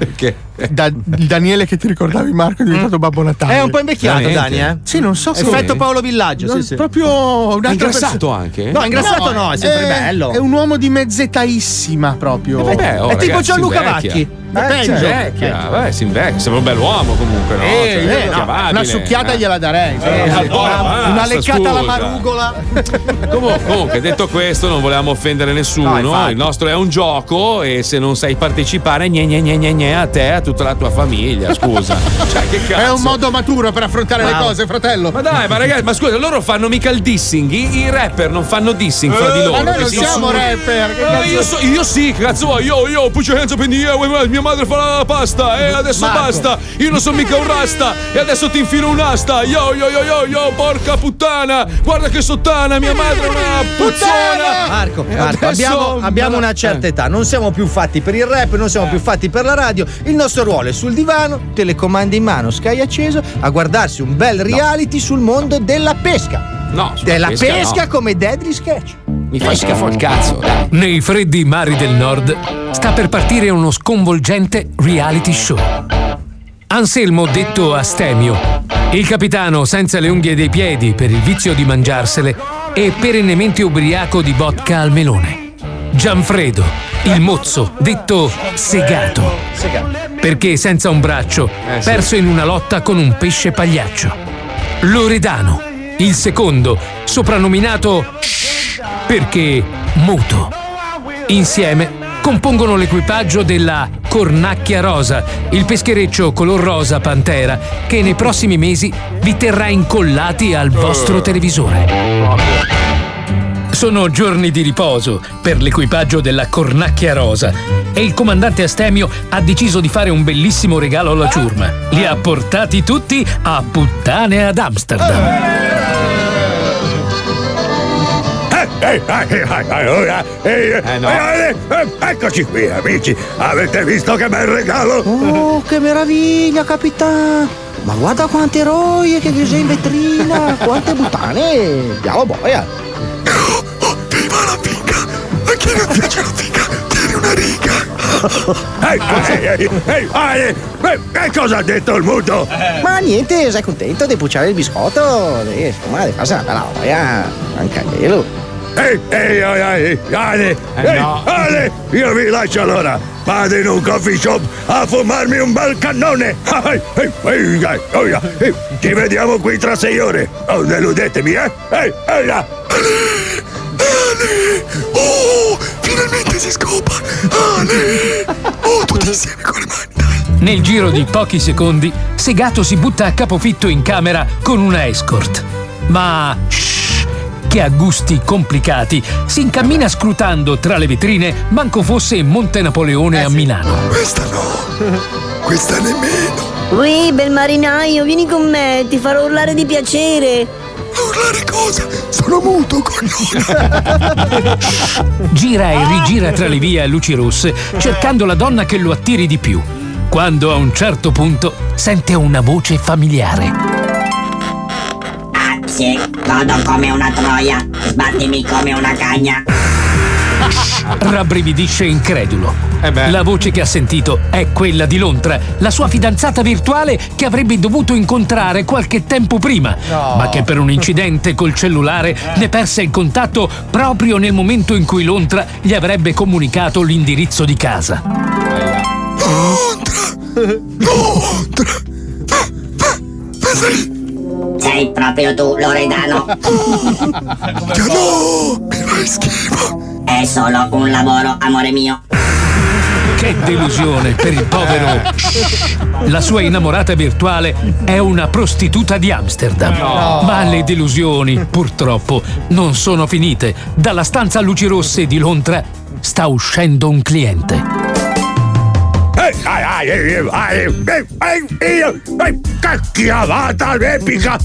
da, Daniele che ti ricordavi, Marco, è diventato Babbo Natale. È un po' invecchiato? Dani, eh? Sì, non so come. Effetto Paolo Villaggio, Non- sì, sì. Proprio un'altra È ingrassato persona. anche? No, ingrassato no, è sempre bello. È un uomo di mezz'etaissima proprio. Eh, vabbè, oh, È tipo ragazzi, Gianluca. Vacchi. Eh, Peggio. Si invecchia, vabbè, si invecchia, sembra un bell'uomo comunque, no? Eh, Cioè, eh, no, una succhiata Eh. gliela darei. Eh, allora, Una, una leccata alla marugola. Comunque, comunque, detto questo, non volevamo offendere No, nessuno. infatti. il nostro è un gioco e se non sai partecipare, gne gne gne gne gne a te a tutta la tua famiglia. Scusa. cioè, che cazzo. È un modo maturo per affrontare le Wow. cose, fratello. Ma dai, ma ragazzi, ma scusa, loro fanno mica il dissing. I, i rapper non fanno dissing fra di Eh, loro. ma noi non si siamo insultano. rapper. Che Eh, io, so- io sì, cazzo vuoi? Io, io, put your hands up in the air, wait, mia madre fa la pasta e adesso Marco. basta. Io non sono mica un rasta e adesso ti infilo un'asta. Yo, yo, yo, yo, yo, porca puttana. Guarda che sottana, mia madre è una puzzona. Marco, Marco, adesso- abbiamo, abbiamo una certa età, non siamo più fatti per il rap, non siamo più fatti per la radio. Il nostro ruolo è sul divano, telecomandi in mano, Sky acceso, a guardarsi un bel reality sul mondo della pesca. No, Della pesca pesca, no. come Deadly Sketch. Mi fai schifo il cazzo. dai. Nei freddi mari del nord sta per partire uno sconvolgente reality show. Anselmo detto Astemio, il capitano senza le unghie dei piedi per il vizio di mangiarsele e perennemente ubriaco di vodka al melone. Gianfredo, il mozzo detto Segato, perché senza un braccio, Eh, perso in una lotta con un pesce pagliaccio. Loredano, il secondo, soprannominato perché muto. Insieme compongono l'equipaggio della Cornacchia Rosa, il peschereccio color rosa pantera che nei prossimi mesi vi terrà incollati al vostro televisore. Sono giorni di riposo per l'equipaggio della Cornacchia Rosa e il comandante Astemio ha deciso di fare un bellissimo regalo alla ciurma. Li ha portati tutti a puttane ad Amsterdam. Eh, eh, eh, eccoci qui amici, avete visto che bel regalo? Oh, che meraviglia, capitano! Ma guarda quante roie che c'è in vetrina, quante puttane! Andiamo boia! A non piace la figa? Tieni una riga! Ehi, ehi, ehi, ehi, ehi, eh, che cosa ha detto il muto? Ma niente, sei contento di pucciare il biscotto? Eh, Insomma, di farsi una bella boia, anche quello. Ehi, ehi, ehi, ehi, Ale, ehi, no. Ale, io vi lascio allora. Vado in un coffee shop a fumarmi un bel cannone. Ehi, ehi, ehi, ehi, ehi, ehi, Ci vediamo qui tra sei ore. Non deludetemi, eh? Ehi, ehi, là. Oh, finalmente si scopa! Ale! Oh, tutti insieme con le mani! Nel giro di pochi secondi, Segato si butta a capofitto in camera con una escort. Ma shh, che ha gusti complicati, si incammina scrutando tra le vetrine, manco fosse Monte Napoleone a Milano. Questa no! Questa nemmeno! Ui, bel marinaio, vieni con me, ti farò urlare di piacere. Urlare cosa? Sono muto, coglione! Gira e rigira tra le vie a luci rosse, cercando la donna che lo attiri di più. Quando a un certo punto sente una voce familiare. Ah, sì, godo come una troia, sbattimi come una cagna. Rabbrividisce incredulo. La voce che ha sentito è quella di Lontra, la sua fidanzata virtuale che avrebbe dovuto incontrare qualche tempo prima, No. ma che per un incidente col cellulare ne perse il contatto proprio nel momento in cui Lontra gli avrebbe comunicato l'indirizzo di casa. Sei proprio tu, Loredano. no! Mi fai schifo! È solo un lavoro, amore mio. Che delusione per il povero. La sua innamorata virtuale è una prostituta di Amsterdam. No. Ma le delusioni, purtroppo, non sono finite. Dalla stanza a luci rosse di Lontra sta uscendo un cliente. Chiavata epica!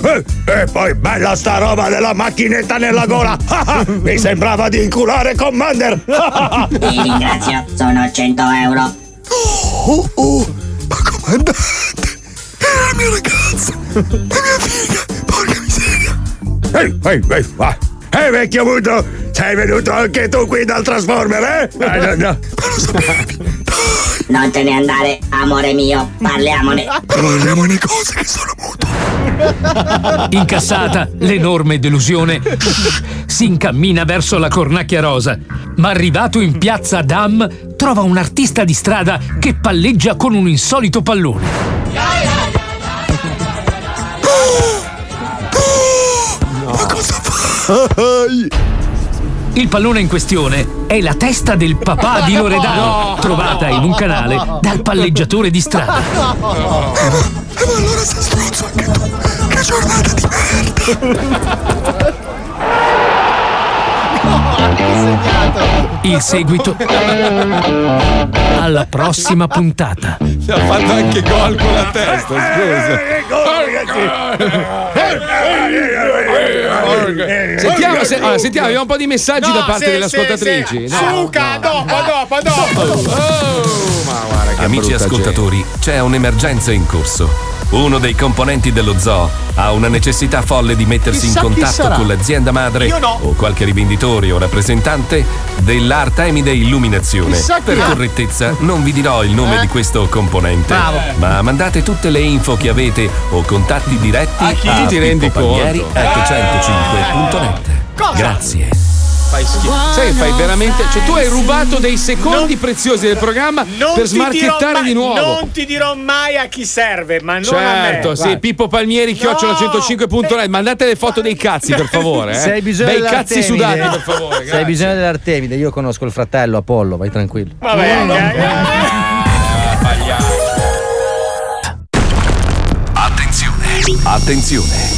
E, e poi bella sta roba della macchinetta nella gola! Mi sembrava di inculare Commander! Ti ringrazio, sono 100 euro. Oh, oh! Ma comandante! È la mia ragazza! La mia figa! Porca miseria! Ehi, ehi, ehi, va! Ehi, vecchio muto! Sei venuto anche tu qui dal Transformer, eh? Eh, no, no. Non te ne andare, amore mio, parliamone. Parliamone cose che sono muto! Incassata l'enorme delusione, si incammina verso la cornacchia rosa, ma arrivato in piazza Dam trova un artista di strada che palleggia con un insolito pallone. Ma cosa fai? Il pallone in questione è la testa del papà di Loredano, trovata in un canale dal palleggiatore di strada. Eh, ma, eh, ma allora sei stronzo anche tu! Che giornata di merda! Il seguito alla prossima puntata. Si ha fatto anche gol con la testa, scusa. Sentiamo, se- allora, sentiamo, abbiamo un po' di messaggi da parte delle ascoltatrici. No. Suca, dopo, dopo, dopo. Amici brutta ascoltatori, c'è un'emergenza in corso. Uno dei componenti dello zoo ha una necessità folle di mettersi Chissà in contatto con l'azienda madre no. o qualche rivenditore o rappresentante dell'Artemide Illuminazione. Chissà chi Per correttezza non vi dirò il nome Eh? di questo componente, Bravo. ma mandate tutte le info che avete o contatti diretti A chi? a Ti rendi conto? 105.net. Grazie. Fai schifo. Sai che fai veramente. Cioè, tu hai rubato dei secondi preziosi del programma Non per smarchettare mai- di nuovo. Non ti dirò mai a chi serve, ma non a me. Certo, sì. Pippo Palmieri, chiocciola 105.net. Mandate le foto dei cazzi, per favore. Eh. Se hai bisogno Bei cazzi sudati, per favore. Se hai grazie. bisogno dell'Artemide, io conosco il fratello Apollo, vai tranquillo. Vabbè, Attenzione. Attenzione.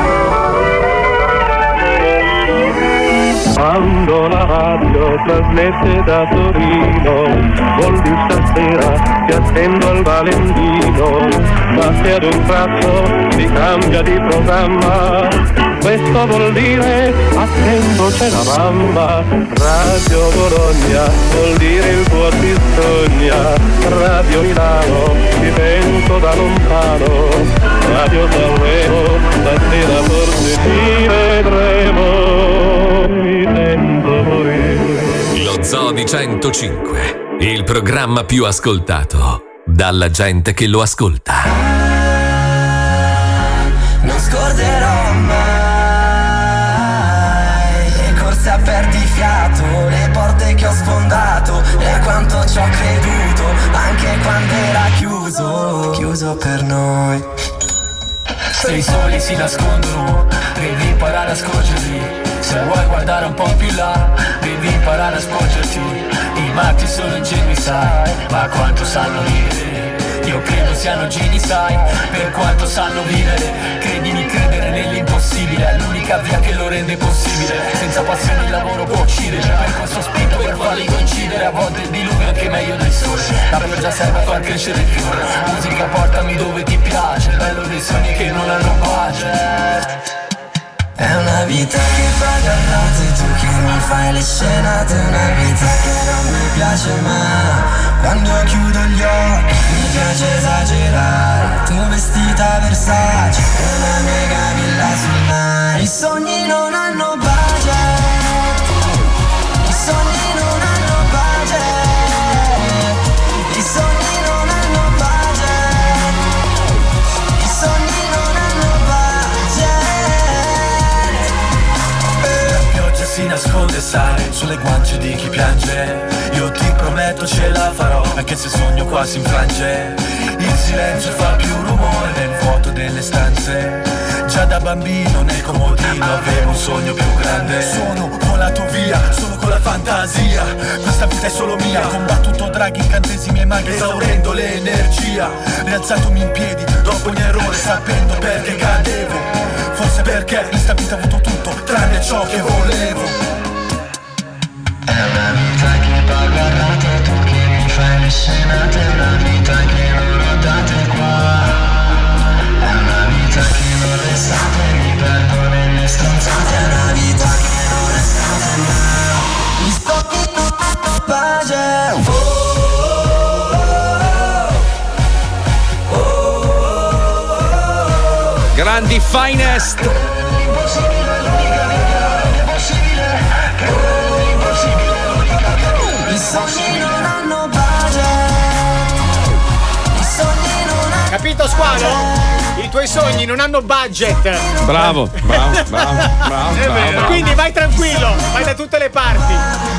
Quando la radio trasmette da Torino, vuol dire stasera ti attendo al Valentino, ma se ad un tratto si cambia di programma, questo vuol dire attento c'è la mamma, Radio Bologna vuol dire il tuo ti sogna, Radio Milano ti penso da lontano, Radio Sanremo stasera forse ti vedremo. Lo Zoo di 105, il programma più ascoltato dalla gente che lo ascolta. Non scorderò mai le corse a perdifiato, le porte che ho sfondato e quanto ci ho creduto, anche quando era chiuso, chiuso per noi. Se i soli si nascondono, devi imparare a scorgerli. Se vuoi guardare un po' più là, devi imparare a sporgerti. I matti sono ingenui, sai, ma quanto sanno ridere. Io credo siano geni, sai, per quanto sanno vivere. Credimi, credere nell'impossibile è l'unica via che lo rende possibile. Senza passione il lavoro può uccidere, per questo spinto per farli coincidere. A volte il diluvio è anche meglio del sole. La pioggia serve a far crescere il fiore. Musica portami dove ti piace, bello dei sogni che non hanno pace. È una vita che paga rate, tu che mi fai le scenate, una vita che non mi piace ma quando chiudo gli occhi mi piace esagerare. Tu vestita Versace, una mega villa sul mare. I sogni non hanno budget, si nasconde, sai, sulle guance di chi piange. Io ti prometto ce la farò, anche se sogno quasi infrange. Il silenzio fa più rumore nel vuoto delle stanze. Già da bambino nel comodino avevo un sogno più grande. Sono volato via, solo con la fantasia. Questa vita è solo mia, combattuto draghi, incantesimi e maghi, esaurendo l'energia. Rialzatomi in piedi dopo ogni errore, sapendo perché cadevo. Forse perché in sta vita ho avuto tutto, tranne ciò che volevo. È una vita che paga rate, tu che mi fai le scenate, una vita che non non hanno Capito, squalo? I tuoi sogni non hanno budget. Bravo, bravo, bravo, bravo. Vero. bravo. Quindi vai tranquillo, vai da tutte le parti.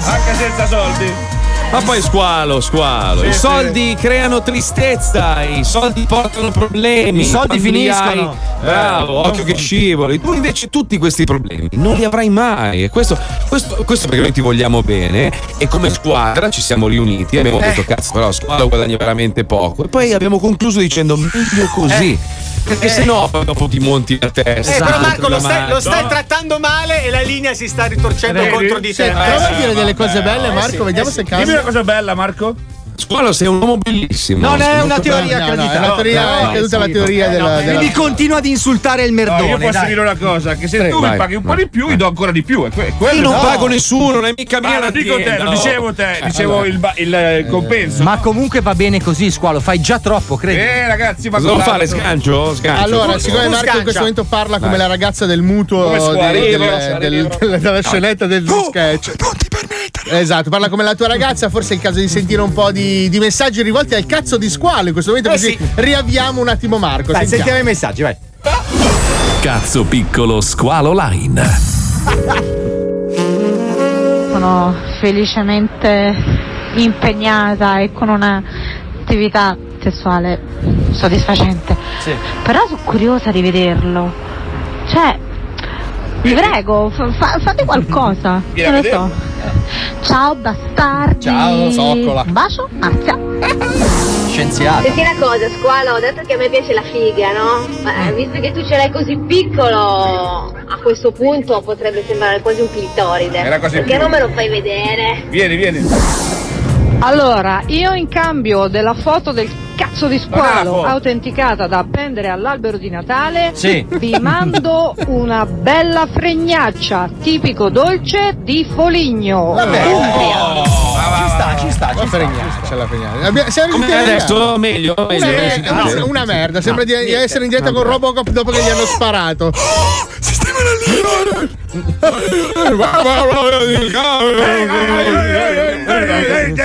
Anche senza soldi. Ma poi squalo, squalo. Sì, I sì. soldi creano tristezza, i soldi portano problemi. I soldi finiscono. hai- bravo, occhio che scivoli. Tu invece tutti questi problemi non li avrai mai. E questo, questo, questo perché noi ti vogliamo bene e come squadra ci siamo riuniti e abbiamo Eh. detto cazzo, però squalo guadagna veramente poco. E poi abbiamo concluso dicendo meglio così. Perché Eh. se no dopo ti monti la testa. Eh, però Marco lo stai, lo stai trattando male e la linea si sta ritorcendo Vedi? contro di te. Sì, prova a dire delle cose belle, Marco, vediamo se cambia. Dimmi una cosa bella, Marco. Squalo sei un uomo bellissimo. Non è una teoria bello. accreditata. è una teoria- è caduta la teoria della- della- Quindi continua ad insultare il No, merdone. io posso dai. dire una cosa: che se Sì, tu vai, mi paghi un po' di più, io do ancora di più. Que- quello Io non no. pago nessuno, non è mica mia Ma lo dico te, lo no. dicevo te, dicevo allora. il, ba- il, eh, compenso. Ma comunque va bene così, squalo, fai già troppo, credi. Eh, ragazzi, ma Cosa fare? Sgancio? Sgancio. Allora, siccome Marco in questo momento parla come la ragazza del mutuo scuola, della scenetta del sketch. Non ti permettere. Esatto, parla come la tua ragazza, forse è il caso di sentire un po' di, di messaggi rivolti al cazzo di squalo in questo momento, Eh così sì. riavviamo un attimo Marco. Dai, sentiamo. sentiamo i messaggi, vai. Cazzo piccolo squalo line. sono felicemente impegnata e con un'attività sessuale soddisfacente. Però sono curiosa di vederlo. Cioè, vi prego, fa- fa- fate qualcosa. Vieni a non lo so. Ciao bastardi. Ciao, zoccola. Un bacio, Marzia. Scienziato. Senti una cosa, squalo, dato che a me piace la figa, no? Ma, eh, visto che tu ce l'hai così piccolo, a questo punto potrebbe sembrare quasi un clitoride. Era quasi Perché più. non me lo fai vedere? Vieni, vieni. Allora, io in cambio della foto del cazzo di squalo autenticata da appendere all'albero di Natale, Sì. vi mando una bella fregnaccia, tipico dolce di Foligno. Umbria. Ci sta, ci sta. La fregnaccia, la fregnaccia. Siamo Come adesso? Meglio, Una, meglio. merda, una- una merda, sembra di, di essere in diretta con Robocop dopo che gli hanno sparato.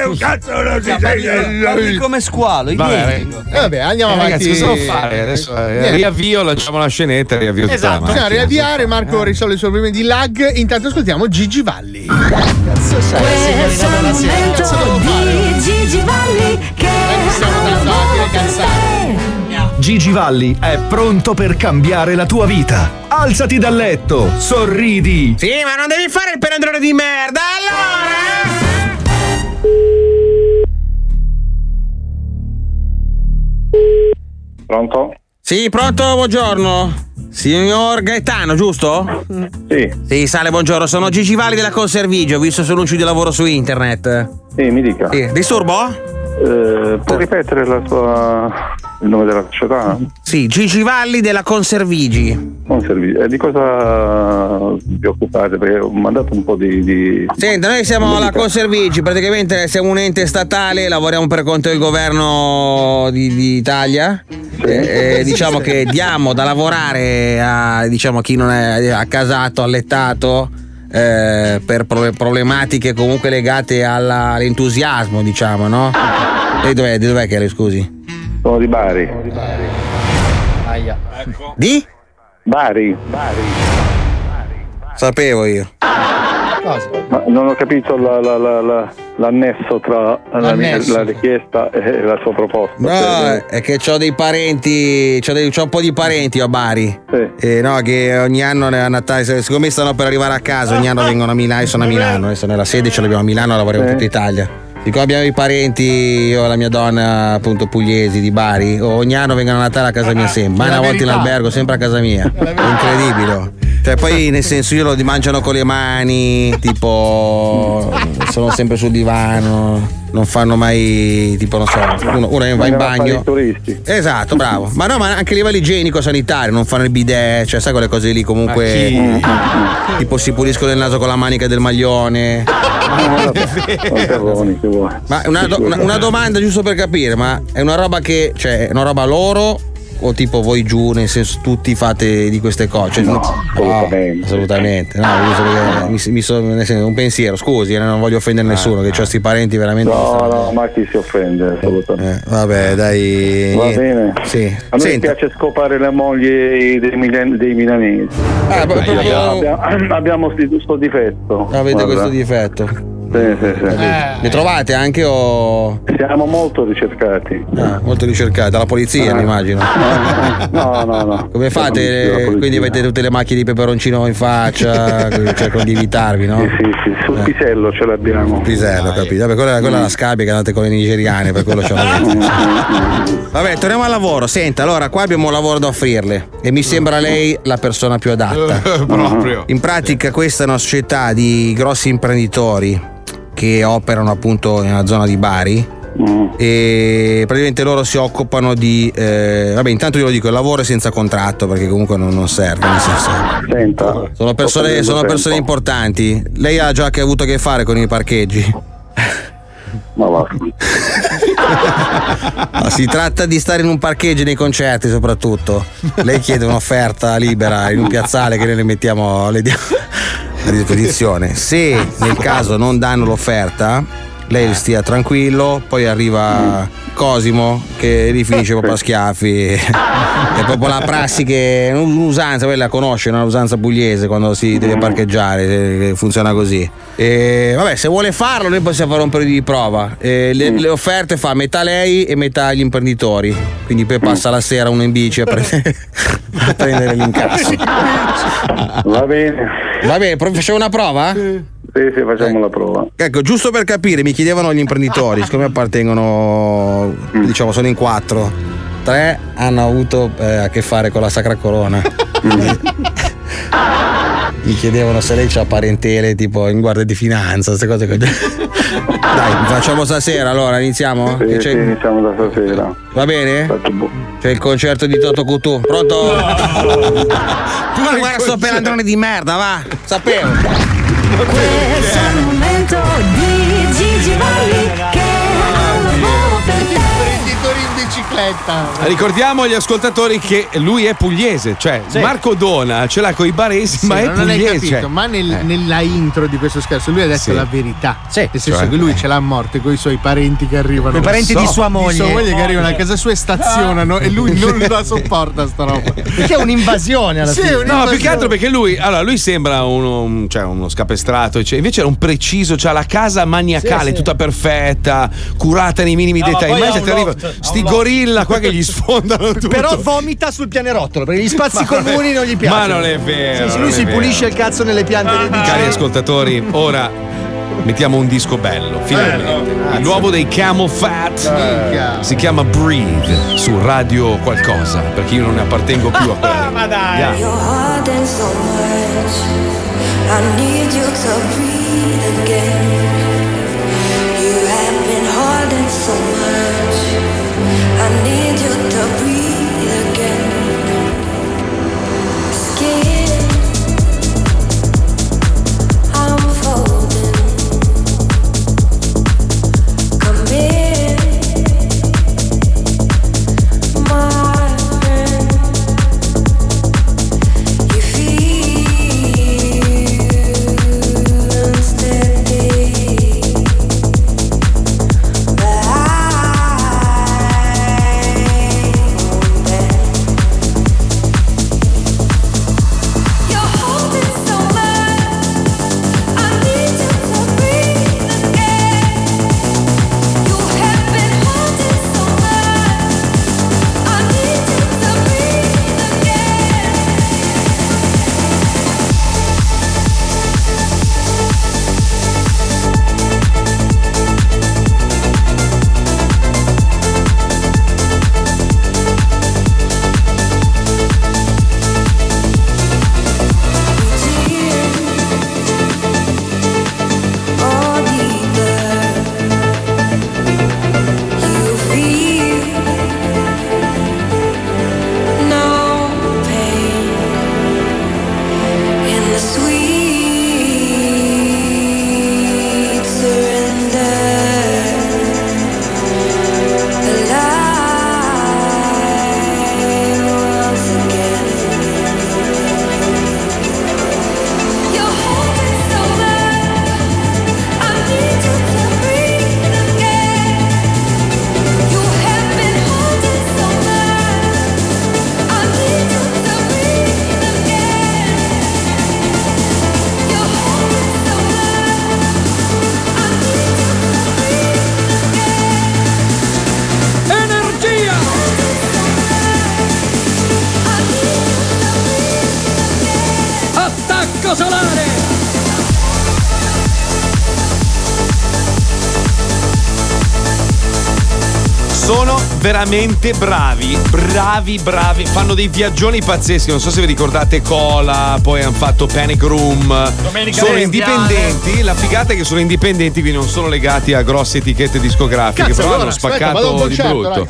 Un cazzo non si Parli come squalo, Vabbè. Eh, vabbè, andiamo Eh, avanti. ragazzi, cosa devo fare? Adesso eh, riavvio, lanciamo la scenetta e riavvio Esatto, bisogna riavviare, Marco risolve i suoi problemi di lag. Intanto ascoltiamo Gigi Valli. Questo è il momento di Gigi Valli che Gigi Valli è pronto per cambiare la tua vita. Alzati dal letto, sorridi. Sì, ma non devi fare il penandrone di merda, allora! Pronto? Sì, pronto, buongiorno. Signor Gaetano, giusto? Sì. Sì, sale, buongiorno. Sono Gigi Valli della Conservigio, ho visto su annunci di lavoro su internet. Sì, mi dica. Sì, disturbo? Eh, può ripetere la sua... il nome della società? Sì, Gigi Valli della Conservigi. Non servi. E di cosa vi occupate? Perché ho mandato un po' di. di... Senta, noi siamo la Conservigi, praticamente siamo un ente statale, lavoriamo per conto del governo di, di Italia. E, e diciamo che diamo da lavorare a diciamo, chi non è accasato, allettato. Eh, per pro- problematiche comunque legate alla- all'entusiasmo, diciamo, no? Lei dov'è, di dov'è che lei, scusi? Sono di Bari. Aia. Di? Bari. Sapevo io. Ma non ho capito la- la- la- la- l'annesso tra L'annesso. la richiesta e la sua proposta. No, Cioè, è che ho dei parenti, c'ho, dei- c'ho un po' di parenti a Bari. E no, che ogni anno a Natale, secondo me stanno per arrivare a casa, ogni anno vengono a Milano, io sono a Milano, adesso nella sede ce l'abbiamo a Milano, lavoriamo in tutta Italia. Siccome abbiamo i parenti, io e la mia donna, appunto, pugliesi di Bari, ogni anno vengono a Natale a casa mia sempre, mai una volta in albergo, sempre a casa mia. È incredibile. Cioè, poi nel senso io lo mangiano con le mani, tipo sono sempre sul divano, non fanno mai, tipo non so, uno, uno va in bagno. i turisti. Esatto, bravo. Ma no, ma anche a livello igienico sanitario, non fanno il bidet, cioè sai quelle cose lì comunque. Tipo si puliscono il naso con la manica del maglione. Ma una, una- una domanda giusto per capire, ma è una roba che, cioè, è una roba loro o tipo voi giù, nel senso tutti fate di queste cose? Cioè, No, assolutamente. assolutamente. No, giusto perché mi, mi so- senso, un pensiero, scusi, eh, non voglio offendere nessuno, che ho questi parenti veramente. No, no, ma chi si offende assolutamente. Vabbè, dai. Va niente. bene. Sì. A noi piace scopare le mogli dei, milan- dei milanesi. Ah, Sì, proprio- abbiamo, abbiamo questo difetto. Avete Guarda. questo difetto. Sì, sì, sì. Le trovate anche o. Siamo molto ricercati. Ah, molto ricercate, dalla polizia, Ah. mi immagino. No, no, no. Come fate? Quindi avete tutte le macchie di peperoncino in faccia, cercano di evitarvi, no? Sì, sì, sì, sul pisello ce l'abbiamo. Pisello, capito? Vabbè, quella, quella è la scabbia che andate con le nigeriane, per quello ce l'avete. Vabbè, torniamo al lavoro. Senta, allora qua abbiamo un lavoro da offrirle e mi sembra lei la persona più adatta. Proprio. In pratica questa è una società di grossi imprenditori che operano appunto nella zona di Bari. E praticamente loro si occupano di. eh, vabbè, intanto io lo dico: il lavoro è senza contratto perché comunque non, non serve. Nel senso, Senta. sono persone, sono persone importanti. Lei ha già che avuto a che fare con i parcheggi. Ma va. Si tratta di stare in un parcheggio nei concerti soprattutto. Lei chiede un'offerta libera in un piazzale che noi le mettiamo le diamo a disposizione. Se nel caso non danno l'offerta, lei stia tranquillo, poi arriva Cosimo che li finisce proprio a schiaffi. È proprio la prassi che. un'usanza, quella la conosce, una usanza pugliese quando si deve parcheggiare, funziona così. E vabbè, se vuole farlo, noi possiamo fare un periodo di prova. E le, le offerte fa metà lei e metà gli imprenditori. Quindi poi passa la sera uno in bici a, prendere- a prendere l'incasso. Va bene. Va bene, facciamo una prova? Sì, sì, facciamo la prova. Ecco, giusto per capire, mi chiedevano gli imprenditori, siccome appartengono, diciamo, sono in quattro. Tre hanno avuto eh, a che fare con la Sacra Corona. Quindi mi chiedevano se lei ha parentele tipo in guardia di finanza, queste cose così. Dai, facciamo stasera allora, iniziamo? Sì, Che c'è- sì, iniziamo da stasera. Va bene? C'è il concerto di Toto Cutù. Pronto? Ma guarda sto pelandrone di merda, va! Sapevo! Questo è il momento di Gigi Valli bicicletta. Ricordiamo agli ascoltatori che lui è pugliese, cioè Sì. Marco Dona ce l'ha con i baresi, Sì, ma è non hai pugliese. capito, cioè- ma nel- Eh. nella intro di questo scherzo lui ha detto Sì. la verità. Nel senso Cioè? che lui ce l'ha a morte con i suoi parenti che arrivano. Coi parenti di sua moglie. Di sua moglie che arrivano a casa sua e stazionano e lui non la sopporta sta roba. Perché è un'invasione alla Sì, fine. è No, più un'invasione. che altro perché lui, allora, lui sembra uno, un- cioè, uno scapestrato, cioè, invece era un preciso, c'ha la casa maniacale, Sì, sì. tutta perfetta, curata nei minimi No, dettagli. ti arriva sti loft. Gorilla qua che gli sfondano tutto. Però vomita sul pianerottolo perché gli spazi Ma non è- comuni non gli piacciono. Ma non è vero, Sì, lui si vero. pulisce il cazzo nelle piante dei Cari vicini. ascoltatori, ora mettiamo un disco bello, finalmente. Il nuovo dei Camel Fat Minchia. si chiama Breathe su Radio qualcosa, perché io non ne appartengo più a quella. Ma dai. You're I need Sono veramente bravi, bravi, bravi. Fanno dei viaggioni pazzeschi. Non so se vi ricordate Cola, poi hanno fatto Panic Room. Domenica sono indipendenti. La figata è che sono indipendenti, quindi non sono legati a grosse etichette discografiche. Cazzo, però allora, hanno aspetta, spaccato di concerto, brutto.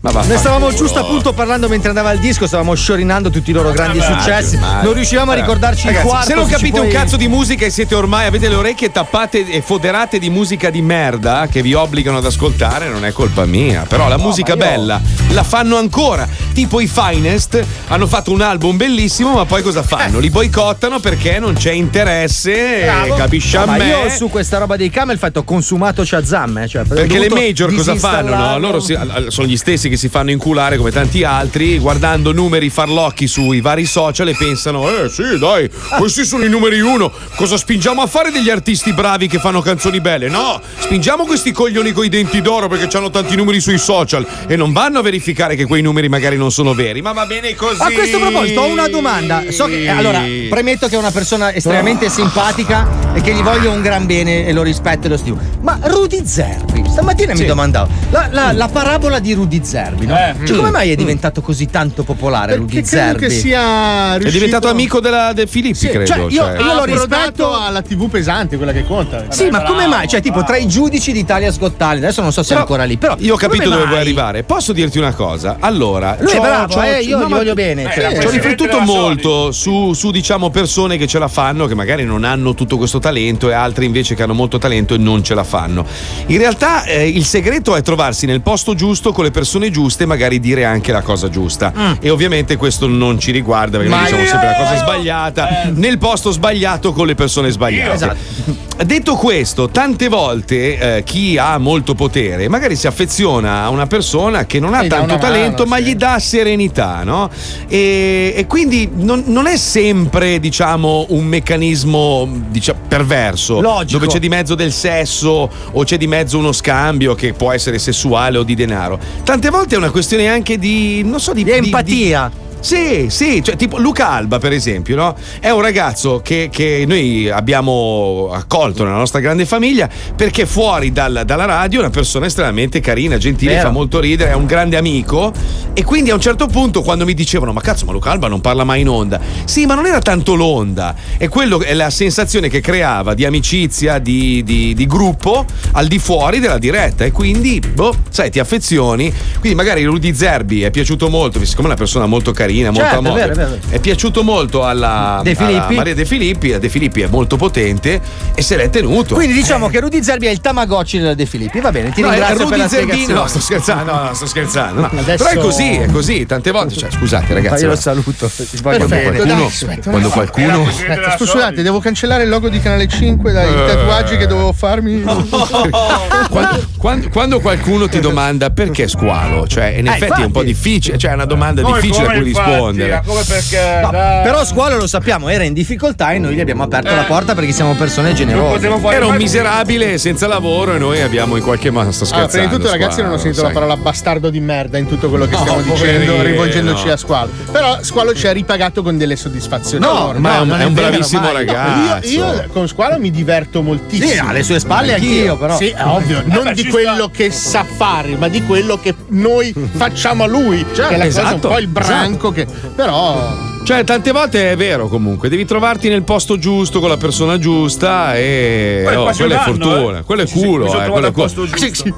raga. Ma Ne stavamo giusto appunto parlando mentre andava il disco, stavamo sciorinando tutti i loro grandi Immagino, successi. immagino. Non riuscivamo a ricordarci ragazzi, il quarto. Se non capite puoi- un cazzo di musica e siete ormai, avete le orecchie tappate e foderate di musica di merda che vi obbligano ad ascoltare, non è colpa mia. Però però la musica bella la fanno ancora. Tipo i Finest hanno fatto un album bellissimo, ma poi cosa fanno? Li boicottano perché non c'è interesse, Bravo. capisci a No, ma me? io su questa roba dei camel fatto consumato Shazam. eh, Cioè, Perché le major cosa fanno? No? Loro si- sono gli stessi che si fanno inculare come tanti altri, guardando numeri farlocchi sui vari social e pensano: Eh sì, dai, questi sono i numeri uno. Cosa spingiamo a fare degli artisti bravi che fanno canzoni belle? No, spingiamo questi coglioni coi denti d'oro perché hanno tanti numeri sui social e non vanno a verificare che quei numeri magari non sono veri. Ma va bene così. A questo proposito, ho una domanda. So che, eh, allora, premetto che è una persona estremamente simpatica e che gli voglio un gran bene e lo rispetto e lo stimo. Ma Rudy Zerbi, stamattina Sì. mi domandavo, la, la- la parabola di Rudy Zerbi, no? Eh. Cioè, come Mm. mai è diventato così tanto popolare Rudy credo Zerbi? che sia È riuscito- diventato amico della, del Filippi, Sì, credo. cioè, io, cioè. io lo Ha rispetto alla TV pesante, quella che conta. Sì, ma come mai? Cioè, tipo, tra i giudici di Italia Got Talent, adesso non so se è Però ancora lì, però. Io ho capito come dove vuoi arrivare. Posso dirti una cosa? Allora, Lui è bravo, c'ho- eh, io no, gli voglio bene, Eh, ce l'ha. ci ho riflettuto molto su, su, diciamo persone che ce la fanno, che magari non hanno tutto questo talento e altri invece che hanno molto talento e non ce la fanno. In realtà eh, il segreto è trovarsi nel posto giusto con le persone giuste e magari dire anche la cosa giusta. Mm. E ovviamente questo non ci riguarda perché noi Ma diciamo io- sempre la cosa sbagliata nel posto sbagliato con le persone sbagliate. Esatto. Detto questo, tante volte eh, chi ha molto potere magari si affeziona a una persona che non ha Gli tanto talento, mano, ma gli dà serenità, no? E, e quindi non, non è sempre, diciamo, un meccanismo diciamo, perverso. Logico. Dove c'è di mezzo del sesso o c'è di mezzo uno scambio che può essere sessuale o di denaro. Tante volte è una questione anche di, non so, di, di empatia. Sì, sì, cioè tipo Luca Alba per esempio, no? È un ragazzo che, che noi abbiamo accolto nella nostra grande famiglia perché fuori dal- dalla radio è una persona estremamente carina, gentile, Vero. fa molto ridere, è un grande amico. E quindi a un certo punto quando mi dicevano ma cazzo ma Luca Alba non parla mai in onda, sì ma non era tanto l'onda, è quello è la sensazione che creava di amicizia, di, di- di gruppo al di fuori della diretta. E quindi, boh, sai, ti affezioni, quindi magari Rudy Zerbi è piaciuto molto, siccome è una persona molto carina, molto Certo, è vero, è vero. è piaciuto molto alla, De alla Filippi. Maria De Filippi, la De Filippi è molto potente e se l'è tenuto. Quindi diciamo che Rudy Zerbi è il Tamagotchi della De Filippi. Va bene, ti No, ringrazio Rudy per la spiegazione. No, sto scherzando, no, no, sto scherzando. no. Adesso- Però è così, è così. Tante volte, cioè, scusate, ragazzi. Ma io lo saluto. Ti Quando Perfetto, qualcuno, dai, aspetta, quando un qualcuno Aspetta, scusate, devo cancellare il logo di Canale 5 dai Eh. tatuaggi che dovevo farmi. quando, quando- quando qualcuno ti domanda perché squalo, cioè in Eh, effetti è un po' difficile, cioè è una domanda difficile a come cui rispondere. Come perché. No, però Squalo lo sappiamo, era in difficoltà e noi gli abbiamo aperto Eh. la porta perché siamo persone generose. Era un miserabile senza lavoro e noi abbiamo in qualche modo sto Allora, scherzando. prima di tutto, ragazzi, Squalo, non ho sentito la sai. parola bastardo di merda in tutto quello che No, stiamo dicendo, poverino. rivolgendoci a Squalo. Però Squalo ci ha ripagato con delle soddisfazioni. No, enormi. ma è un- è un bravissimo mai. ragazzo. Io, io con Squalo mi diverto moltissimo. Sì, alle sue spalle anch'io, però. Sì, è ovvio. Non Vabbè, di quello che sa fare, ma di quello che noi facciamo a lui. che è la cosa un esatto, po' il branco che. Però. Cioè, tante volte è vero comunque, devi trovarti nel posto giusto con la persona giusta e Quello è oh, quella è anno, fortuna, eh. quello è Sì, sì, culo, mi sono eh, quello è al posto culo. giusto.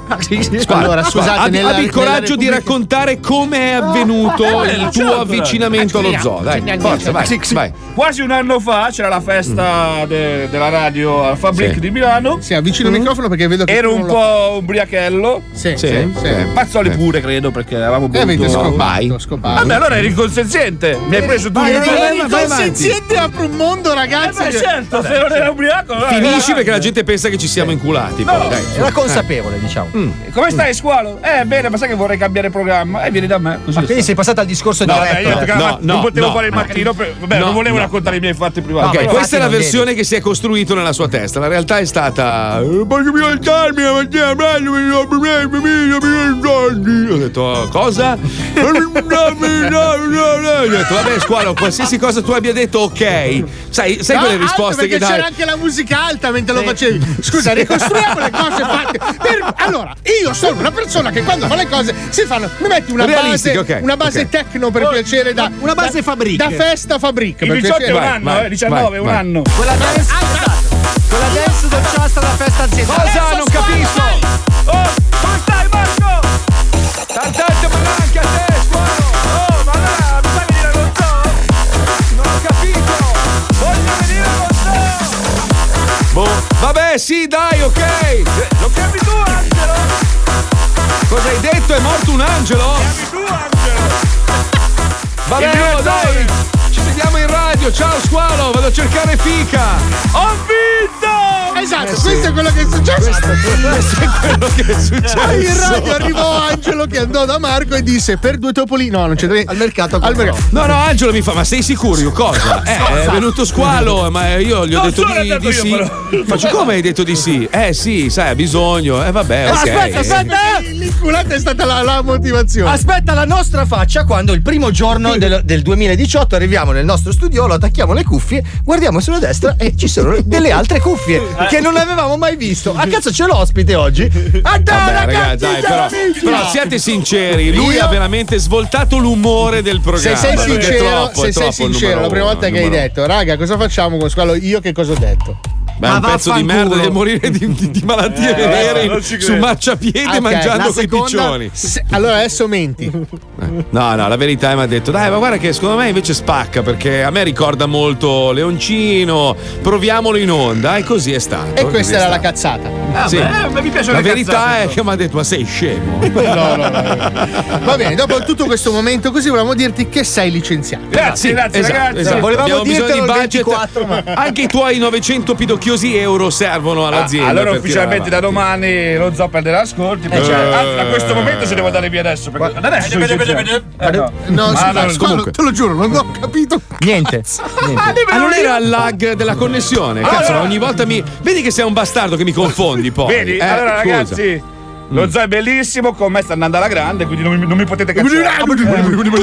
Squalo, Allora, scusate, abbi, nella- abbi il coraggio di raccontare come è avvenuto eh, il certo. tuo avvicinamento allo zoo. Dai, forza, vai, vai. Quasi un anno fa c'era la festa de- della radio al Fabric Sì. di Milano. Sì, avvicino il microfono perché vedo che. Ero un po' ubriachello. Sì, Sì, sì. sì. sì. Mazzoli pure, credo, perché avevamo avete bevuto. vai. scopato. Vabbè, allora eri consenziente. Mi hai preso tu Vai, il vai, vai, vai, vai, consenziente apre un mondo, ragazzi. Eh beh, certo, se non era ubriaco. allora Finisci perché la gente pensa che ci siamo inculati. No, poi, dai. Era consapevole, diciamo. Come stai, squalo? Eh, bene, ma sai che vorrei cambiare programma? Eh, vieni da me. Così Ma quindi sei passato al discorso No, diretto. vabbè, io perché No, non no, potevo no, fare il no. macchinino. per- Vabbè, No, non volevo no. raccontare i miei fatti privati. Ok, No, però- questa è la versione che si è costruito nella sua testa. La realtà è stata. "Eh, Voglio più alzarmi la mattina presto, mi do problemi, mi do problemi, soldi." Ho detto cosa? Ho detto, vabbè, squalo, qualsiasi cosa tu abbia detto, ok. Sai, sai No, quelle risposte perché che dai? c'era anche la musica alta mentre lo facevi. Scusa, ricostruiamo le cose fatte. Per- allora, io sono una persona che quando fa le cose si fanno. Mi metti una base, Realistiche, ok, una base ok. tecno per piacere da. Una base da, Fabric. Da festa Fabric. Il per 18 è un anno, vai, eh, 19 vai, un vai. anno. Quella dance, quella dance dolciastra da festa aziendale. Cosa? Non capisco! Oh, Vabbè, sì, dai, ok! Lo cambi tu, Angelo? Cosa hai detto? È morto un angelo? Vabbè, Il mio oh, dai! Ci vediamo in radio, ciao squalo, vado a cercare fica! Ho vinto! Esatto, Eh sì. questo è quello che è successo. Questo è quello che è successo. In radio arrivò Angelo che andò da Marco e disse per due topolini. No, non c'è niente. Al mercato. Al mercato. No, no, Angelo mi fa, ma sei sicuro? Io cosa? Eh, è venuto squalo, ma io gli ho Non detto di, di sì. però. Faccio come hai detto di sì? Eh sì, sai, ha bisogno. Eh vabbè, ok. Aspetta, aspetta! L'inculata è stata la, la motivazione. Aspetta la nostra faccia quando il primo giorno del, del 2018 arriviamo nel nostro studiolo, attacchiamo le cuffie, guardiamo sulla destra e ci sono delle altre cuffie che non avevamo mai visto. A cazzo c'è l'ospite oggi? Vabbè, ragazzi, dai, però, però siate sinceri, lui Io- ha veramente svoltato l'umore del Se programma. sei perché è sincero, troppo, se sei sincero, la prima volta che hai detto, raga, cosa facciamo con squalo? Io che cosa ho detto? Beh, è un pezzo di merda deve morire di, di- di malattie Eh, ci su marciapiede Ok, mangiando quei seconda- piccioni. se- allora adesso menti. No, no, la verità è mi ha detto, dai, ma guarda che secondo me invece spacca perché a me ricorda molto Leoncino, proviamolo in onda e così è stato. E questa era la cazzata. Ah, Sì. beh, ma mi piace La verità è che mi ha detto, ma sei scemo. No, no, no. Va bene, dopo tutto questo momento così volevamo dirti che sei licenziato. Grazie, grazie, Esatto, ragazzi. esatto. Volevamo Abbiamo bisogno di budget. 24, ma- Anche i tuoi 900 pidocchiosi euro servono all'azienda. Ah, allora ufficialmente da domani lo zoo perderà ascolti. Eh, cioè, eh. anzi, a questo momento se devo andare via adesso. Perché adesso licenziato. Eh, no. No, Ah, scusa, no, comunque. te lo giuro, non ho capito. Niente. Ah, non era il lag della connessione? Cazzo, Allora- ogni volta mi. Vedi che sei un bastardo che mi confondi poi. Vedi? Eh, allora, scusa. ragazzi. Lo zoo è bellissimo, con me sta andando alla grande, quindi non mi, non mi potete cacciare.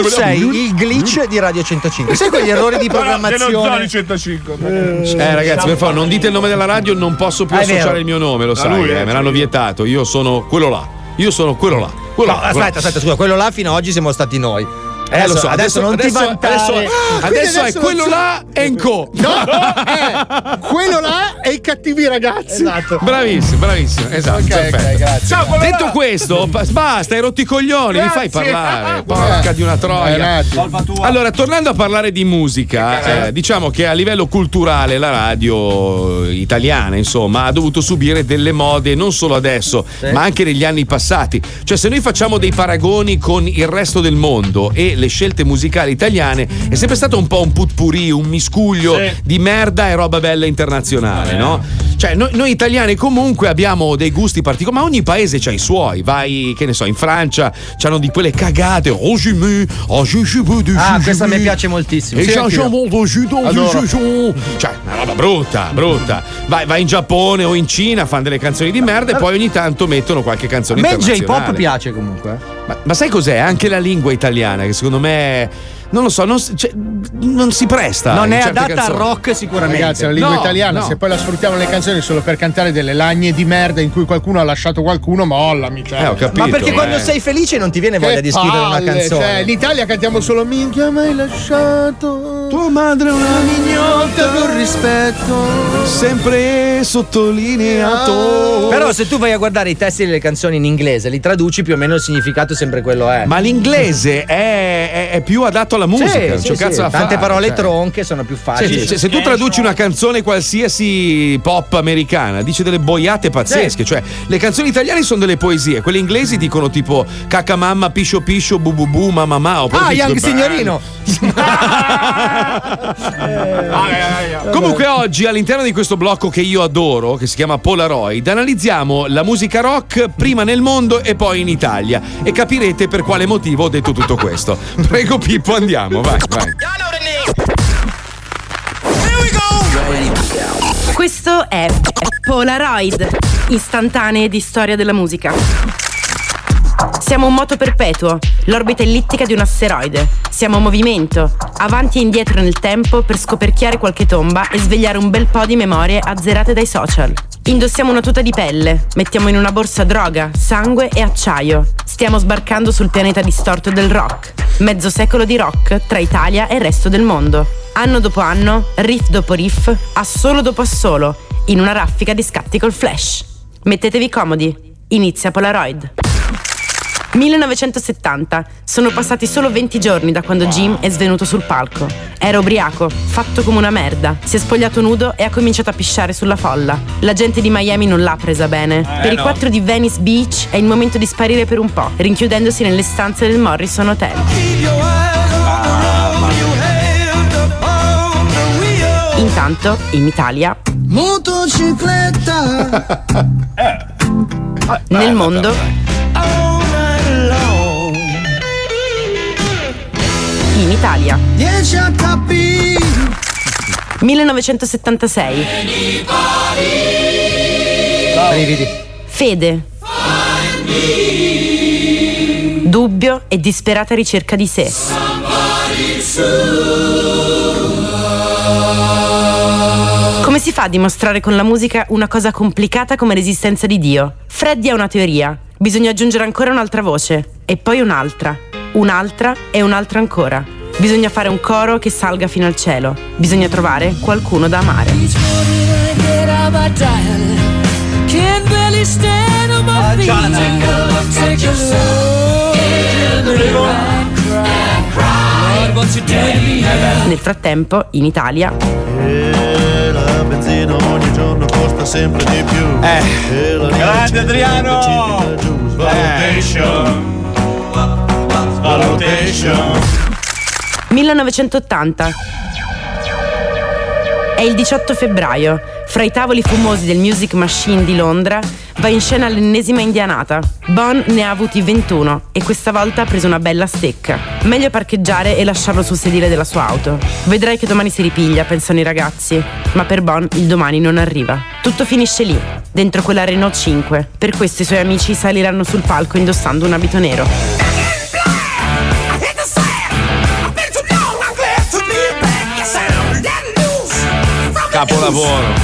Tu sei il glitch di Radio 105. Sai quegli errori di programmazione? Zoni 105. Eh, ragazzi, per favore, non dite il nome della radio, non posso più Ah, associare il mio nome, lo Ah, sai, lui, eh, eh, me l'hanno vietato. Io sono quello là. Io sono quello là. Quello No, là, quello là. aspetta, aspetta, scusa, quello là fino ad oggi siamo stati noi. Eh, lo so, adesso, non ti vantare. adesso, Ah, adesso è adesso quello non là Enco. No, eh, quello là è i cattivi ragazzi. Esatto. Bravissimo, bravissimo. Esatto, Ok, perfetto. ok, grazie. Ciao, quello Detto questo, basta, hai rotto i coglioni, mi fai Grazie. parlare. Porca di una Eh, troia. Allora, tornando a parlare di musica, eh, diciamo che a livello culturale la radio italiana, insomma, ha dovuto subire delle mode non solo adesso, ma anche negli anni passati. Cioè, se noi facciamo dei paragoni con il resto del mondo e le scelte musicali italiane, è sempre stato un po' un putpurì, un miscuglio Sì. di merda e roba bella internazionale, no? Cioè, noi, noi italiani comunque abbiamo dei gusti particolari, ma ogni paese ha i suoi. Vai, che ne so, in Francia c'hanno di quelle cagate. Oh, je me, oh, Ah, questa mi piace moltissimo. Sì, jus. Cioè, una roba brutta, brutta. Vai, vai in Giappone o in Cina, fanno delle canzoni di merda e poi ogni tanto mettono qualche A canzone me il internazionale. J-pop piace comunque. Ma sai cos'è? Anche la lingua italiana, che secondo me. Non lo so, non, si- cioè, non si presta. Non è adatta al rock sicuramente. Ragazzi, la lingua No, italiana, no. se poi la sfruttiamo nelle canzoni solo per cantare delle lagne di merda in cui qualcuno ha lasciato qualcuno, mollami. Cioè. Eh, ho capito. Ma perché quando eh. sei felice non ti viene voglia Che di scrivere una palle, canzone? Cioè, in Italia cantiamo solo minchia, mai lasciato. Tua madre è una Mignota con rispetto. sempre sottolineato. Però se tu vai a guardare i testi delle canzoni in inglese, li traduci più o meno il significato sempre quello è. Ma l'inglese è, è- è più adatto alla musica. Sì, sì, sì. Tante fare, parole cioè. tronche sono più facili. Cioè, se, se tu traduci una canzone qualsiasi pop americana, dice delle boiate pazzesche. Cioè, le canzoni italiane sono delle poesie, quelle inglesi dicono tipo cacca mamma, piscio piscio, bu bu bu, mamma ma. oppure Ah, Young. Signorino! Comunque oggi all'interno di questo blocco che io adoro, che si chiama Polaroid, analizziamo la musica rock prima nel mondo e poi in Italia e capirete per quale motivo ho detto tutto questo. Prego Pippo, andiamo, vai, vai. Questo è Polaroid, istantanee di storia della musica. Siamo un moto perpetuo, l'orbita ellittica di un asteroide. Siamo movimento, avanti e indietro nel tempo per scoperchiare qualche tomba e svegliare un bel po' di memorie azzerate dai social. Indossiamo una tuta di pelle, mettiamo in una borsa droga, sangue e acciaio. Stiamo sbarcando sul pianeta distorto del rock. Mezzo secolo di rock tra Italia e il resto del mondo. Anno dopo anno, riff dopo riff, assolo dopo assolo, in una raffica di scatti col flash. Mettetevi comodi. Inizia Polaroid. 1970. Sono passati solo 20 giorni da quando Jim è svenuto sul palco. Era ubriaco, fatto come una merda. Si è spogliato nudo e ha cominciato a pisciare sulla folla. La gente di Miami non l'ha presa bene. per i no. quattro di Venice Beach è il momento di sparire per un po', rinchiudendosi nelle stanze del Morrison Hotel. Intanto, in Italia, Motocicletta nel mondo, in Italia, 10 HP 1976. Brividi. Fede. Dubbio e disperata ricerca di sé. Come si fa a dimostrare con la musica una cosa complicata come l'esistenza di Dio? Freddy ha una teoria. Bisogna aggiungere ancora un'altra voce, e poi un'altra, un'altra e un'altra ancora. Bisogna fare un coro che salga fino al cielo. Bisogna trovare qualcuno da amare. Can't barely stand on my feet. Take a look, take a look. Lord, what you doing to me? Nel frattempo, in Italia, La benzina ogni giorno costa sempre di più. Eh. Grande Adriano! Svalutation. Svalutation. 1980. È il 18 febbraio. Fra i tavoli fumosi del Music Machine di Londra va in scena l'ennesima indianata. Bon ne ha avuti 21 e questa volta ha preso una bella stecca. Meglio parcheggiare e lasciarlo sul sedile della sua auto. Vedrai che domani si ripiglia, pensano i ragazzi. Ma per Bon il domani non arriva. Tutto finisce lì, dentro quella Renault 5. Per questo i suoi amici saliranno sul palco indossando un abito nero. Capolavoro.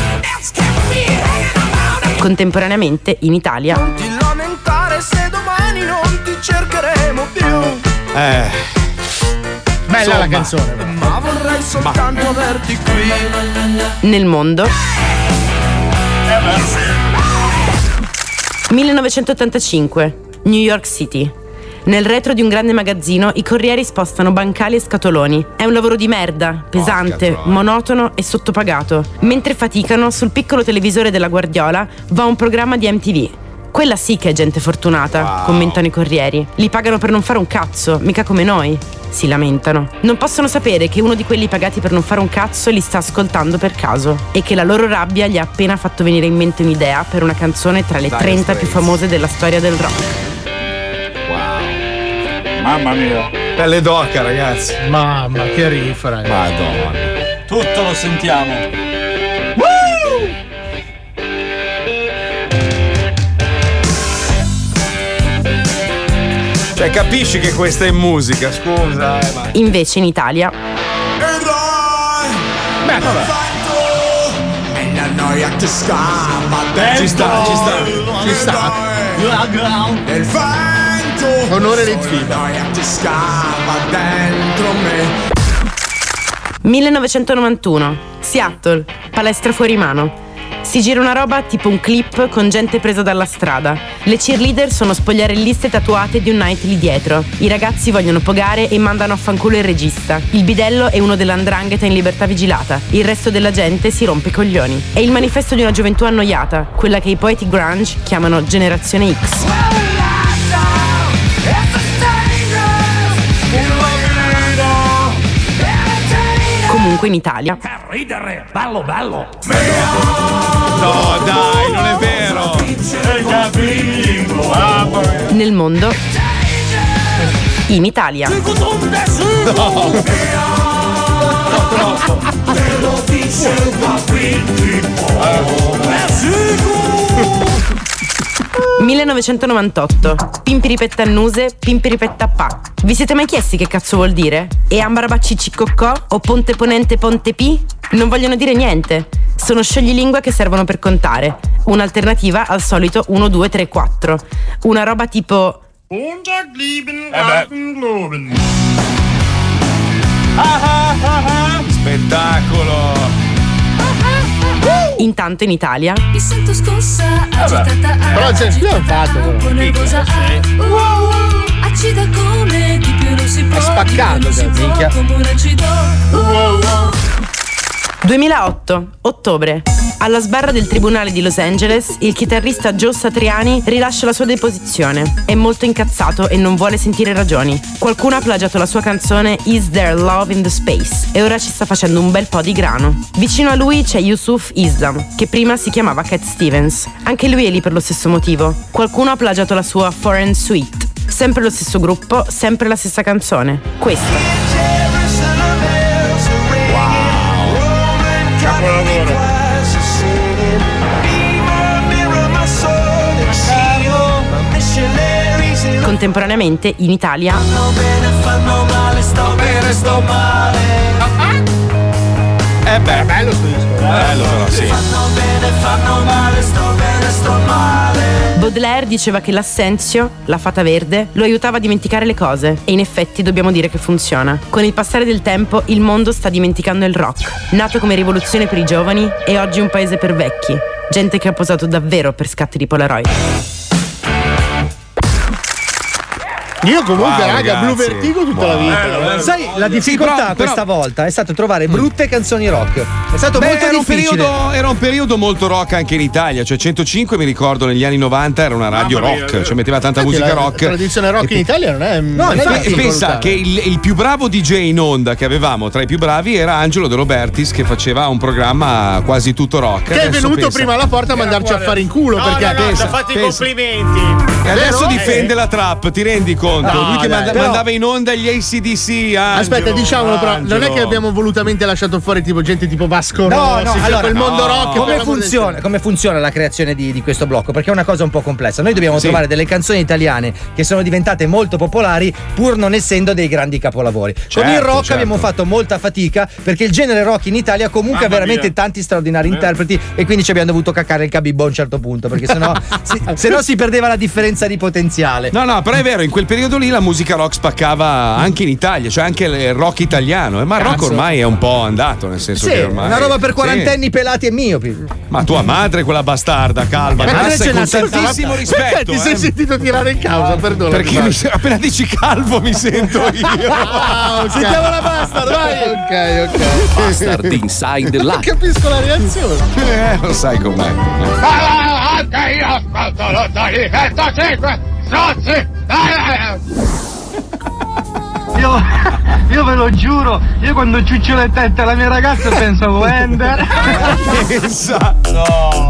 Contemporaneamente, in Italia, Ti lamentare se domani non ti cercheremo più. Eh. Bella la Insomma. canzone. Ma vorrei soltanto averti qui. nel mondo, 1985, New York City. Nel retro di un grande magazzino i corrieri spostano bancali e scatoloni. È un lavoro di merda, pesante, monotono e sottopagato. Mentre faticano, sul piccolo televisore della Guardiola va un programma di MTV. Quella sì che è gente fortunata, commentano i corrieri. Li pagano per non fare un cazzo, mica come noi. Si lamentano. Non possono sapere che uno di quelli pagati per non fare un cazzo li sta ascoltando per caso e che la loro rabbia gli ha appena fatto venire in mente un'idea per una canzone tra le Dire 30 più famose della storia del rock. Mamma mia. Pelle d'oca, ragazzi. Mamma, che ragazzi. Madonna. Tutto lo sentiamo. Cioè, capisci che questa è musica, scusa. Eh, ma... Invece in Italia, Beh, vabbè. E la noia ti scappa Ci sta, ci sta. Ci sta. Vento Onore Litfiba. La noia ti scappa dentro me 1991, Seattle, palestra fuori mano. Si gira una roba tipo un clip con gente presa dalla strada. Le cheerleader sono spogliarelliste tatuate di un night lì dietro. I ragazzi vogliono pogare e mandano a fanculo il regista. Il bidello è uno dell'andrangheta in libertà vigilata. Il resto della gente si rompe i coglioni. È il manifesto di una gioventù annoiata, quella che i poeti grunge chiamano generazione X. Comunque in Italia, Ridere, bello, bello. No, dai, non è vero. nel mondo, in Italia. No. 1998. Pimpiripetannuse, pimpiripettapà. Vi siete mai chiesti che cazzo vuol dire? E ambarabacci ciccocò o ponte ponente ponte pi? Non vogliono dire niente. Sono scioglilingua che servono per contare. Un'alternativa al solito 1, 2, 3, 4. Una roba tipo Spettacolo. Intanto in Italia Mi sento scossa, agitata Però c'è agitata, fatto, un po' però. nervosa ah, wow, wow, Acida come di più non si può spaccato, non si cioè, minchia. come un acido wow, wow. 2008, ottobre. Alla sbarra del tribunale di Los Angeles, il chitarrista Joe Satriani rilascia la sua deposizione. È molto incazzato e non vuole sentire ragioni. Qualcuno ha plagiato la sua canzone Is There Love in the Space e ora ci sta facendo un bel po' di grano. Vicino a lui c'è Yusuf Islam, che prima si chiamava Cat Stevens. Anche lui è lì per lo stesso motivo. Qualcuno ha plagiato la sua Foreign Suite. Sempre lo stesso gruppo, sempre la stessa canzone. Questa. Contemporaneamente in Italia Fanno male, sto bene, sto male. Eh beh, bello sto disco. bello però, sì. Fanno bene, fanno male, sto bene, sto male. Baudelaire diceva che l'assenzio, la fata verde, lo aiutava a dimenticare le cose e in effetti dobbiamo dire che funziona. Con il passare del tempo il mondo sta dimenticando il rock, nato come rivoluzione per i giovani e oggi un paese per vecchi, gente che ha posato davvero per scatti di Polaroid. Io comunque, Wow, raga, ragazzi. Blu Vertigo tutta la vita. Eh, Sai, la difficoltà però- però- questa volta è stato trovare brutte canzoni rock. È stato Beh, molto era, un difficile. periodo, era un periodo molto rock anche in Italia. Cioè, 105 mi ricordo negli anni 90 era una radio Mamma mia, rock, vero. cioè metteva tanta Infatti musica la rock. tradizione rock in Italia non è. No, non è pensa che il, il più bravo DJ in onda che avevamo tra i più bravi era Angelo De Robertis che faceva un programma quasi tutto rock. Che è Adesso venuto pensa- prima alla porta a mandarci a fare in culo No, perché no, no, pensa, ci ha fatto i complimenti. E adesso Vero? difende la trap, ti rendi conto? No, Lui che dai, manda- però- mandava in onda gli ACDC. Angelo, Aspetta, diciamolo però, non è Angelo. che abbiamo volutamente lasciato fuori tipo gente tipo Vasco No, Rossi, no, cioè allora, quel mondo no. rock per come l'amor del funziona, come funziona la creazione di, di questo blocco? Perché è una cosa un po' complessa. Noi dobbiamo Sì. trovare delle canzoni italiane che sono diventate molto popolari pur non essendo dei grandi capolavori. Con il Certo, rock certo. abbiamo fatto molta fatica perché il genere rock in Italia comunque ha Mamma veramente mia. tanti straordinari interpreti e quindi ci abbiamo dovuto caccare il cabibbo a un certo punto perché sennò, si, sennò si perdeva la differenza di potenziale. No, no, però è vero, in quel periodo lì la musica rock spaccava anche in Italia, cioè anche il rock italiano. eh, Ma il rock ormai è un po' andato, nel senso Sì, che ormai. una roba per Sì. quarantenni pelati e miopi. Ma tua madre, quella bastarda, calma, Perché Massa, ce con tantissimo Perché rispetto. ti sei eh. sentito tirare in causa, perdona. Perché mi appena dici calvo mi sento io. Ah, ok. Sentiamo la bastard, vai! Ok, ok. Bastard Inside Non Live. capisco la reazione. Eh, lo sai com'è. Anche io ascolto Lottoli 105 Strozzi Io, io ve lo giuro, io quando ciuccio le tette alla mia ragazza penso a Wender. Pensa.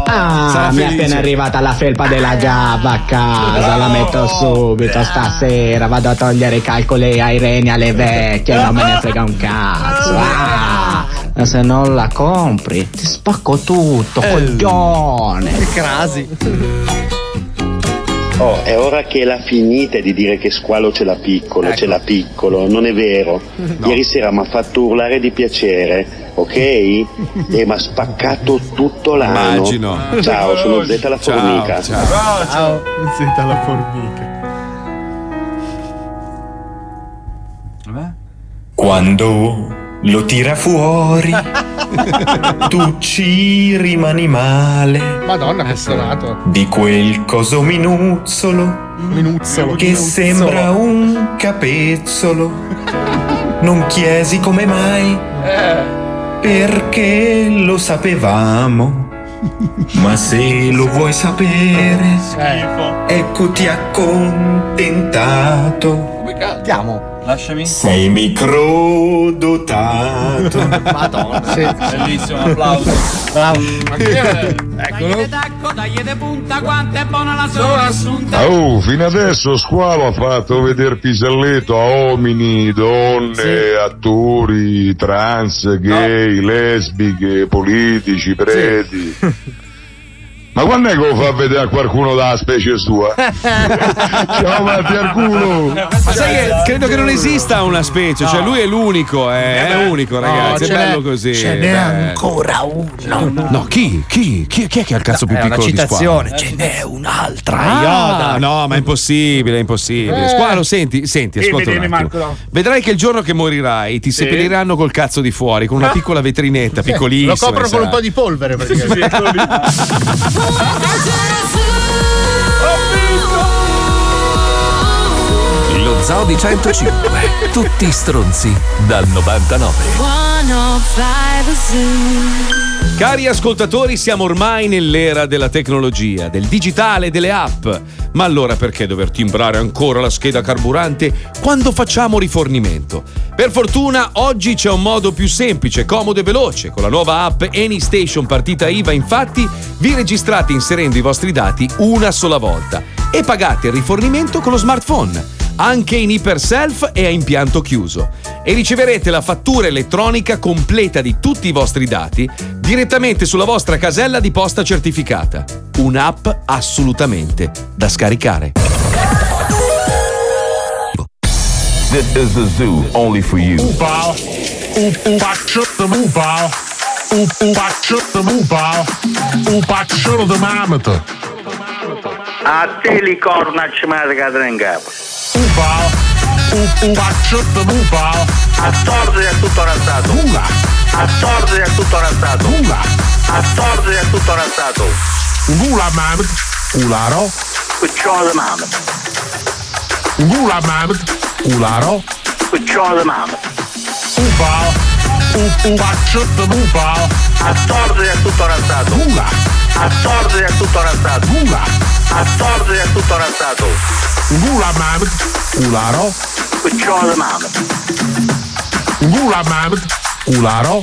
Ah, Sarà mi è felice. appena arrivata la felpa della gabba a casa, la metto subito stasera, vado a togliere i calcoli ai reni alle vecchie, non me ne frega un cazzo. Ah, ma se non la compri, ti spacco tutto, coglione. Che crasi. Oh, è ora che la finite di dire che Squalo ce l'ha piccolo, ce l'ha piccolo, non è vero. Ieri sera mi ha fatto urlare di piacere, ok? E mi ha spaccato tutto l'anno. Immagino. Ciao, sono Zeta la Ciao, formica. ciao. Ciao. Senta la formica. Quando lo tira fuori, tu ci rimani male Madonna, che stonato. di quel coso minuzzolo Minuzzolo. che minuzzolo. sembra un capezzolo. Non chiesi come mai, perché lo sapevamo. Ma se lo vuoi sapere, eccoti accontentato. Andiamo. Lasciami. Sei microdotato. Madonna. Bellissimo, un applauso. Bravo. Eccolo Dagli de punta quanto è buona la sola assunta Oh, fino adesso Squalo ha fatto vedere Piselletto a uomini, donne, attori, trans, gay, lesbiche, politici, preti. Ma quando è che lo fa vedere a qualcuno dalla specie sua? Ciao Matti al culo! Ma sai che credo che non esista una specie, cioè lui è l'unico, è, è unico ragazzi, è ce bello n'è- così. ce n'è ancora uno. No, chi? Chi? Chi, chi è che ha il cazzo più è una piccolo di citazione, Squalo? ce n'è un'altra. Ah, Yoda. no, ma è impossibile, è impossibile. Eh. Squalo, senti, senti, ascolta attimo. Marco. Vedrai che il giorno che morirai ti seppelliranno col cazzo di fuori, con una piccola vetrinetta piccolissima. Lo coprono con un po' di polvere praticamente. Lo Zoo di 105. Tutti stronzi dal 99. 105 Zoo. Cari ascoltatori, siamo ormai nell'era della tecnologia, del digitale, delle app. Ma allora perché dover timbrare ancora la scheda carburante quando facciamo rifornimento? Per fortuna oggi c'è un modo più semplice, comodo e veloce. Con la nuova app AnyStation partita IVA, infatti, vi registrate inserendo i vostri dati una sola volta e pagate il rifornimento con lo smartphone anche in iperself e a impianto chiuso. E riceverete la fattura elettronica completa di tutti i vostri dati direttamente sulla vostra casella di posta certificata. Un'app assolutamente da scaricare. This is the zoo only for you. Oepakje de mamete. A te li corna ci moepal. A torto è tutto razzato. Torto è tutto razzato. A torto è tutto razzato. Gula mamet. Ularo. Cucciolo di mamma. Gula mamet. Ularo. Cucciolo di mamma. Oepal. Oepakje de moepal. A torto è tutto razzato. A torto è tutto razzato. A torto è tutto razzato. Gula mamet. Ularo. Cucciolo di mamma. Gula mamet. Ularo.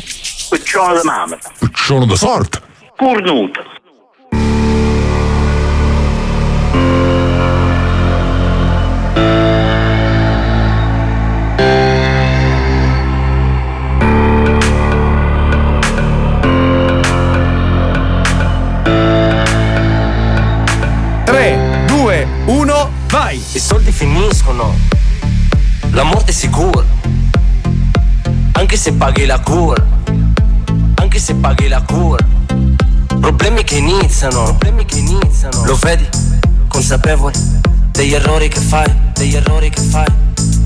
Cucciolo di mamma. Sono de sorte. Cornuto. Tre, due, uno, vai! I soldi finiscono, la morte è sicura. Anche se paghi la cura, anche se paghi la cura. Problemi che iniziano, problemi che iniziano. Lo vedi, consapevole degli errori che fai, degli errori che fai.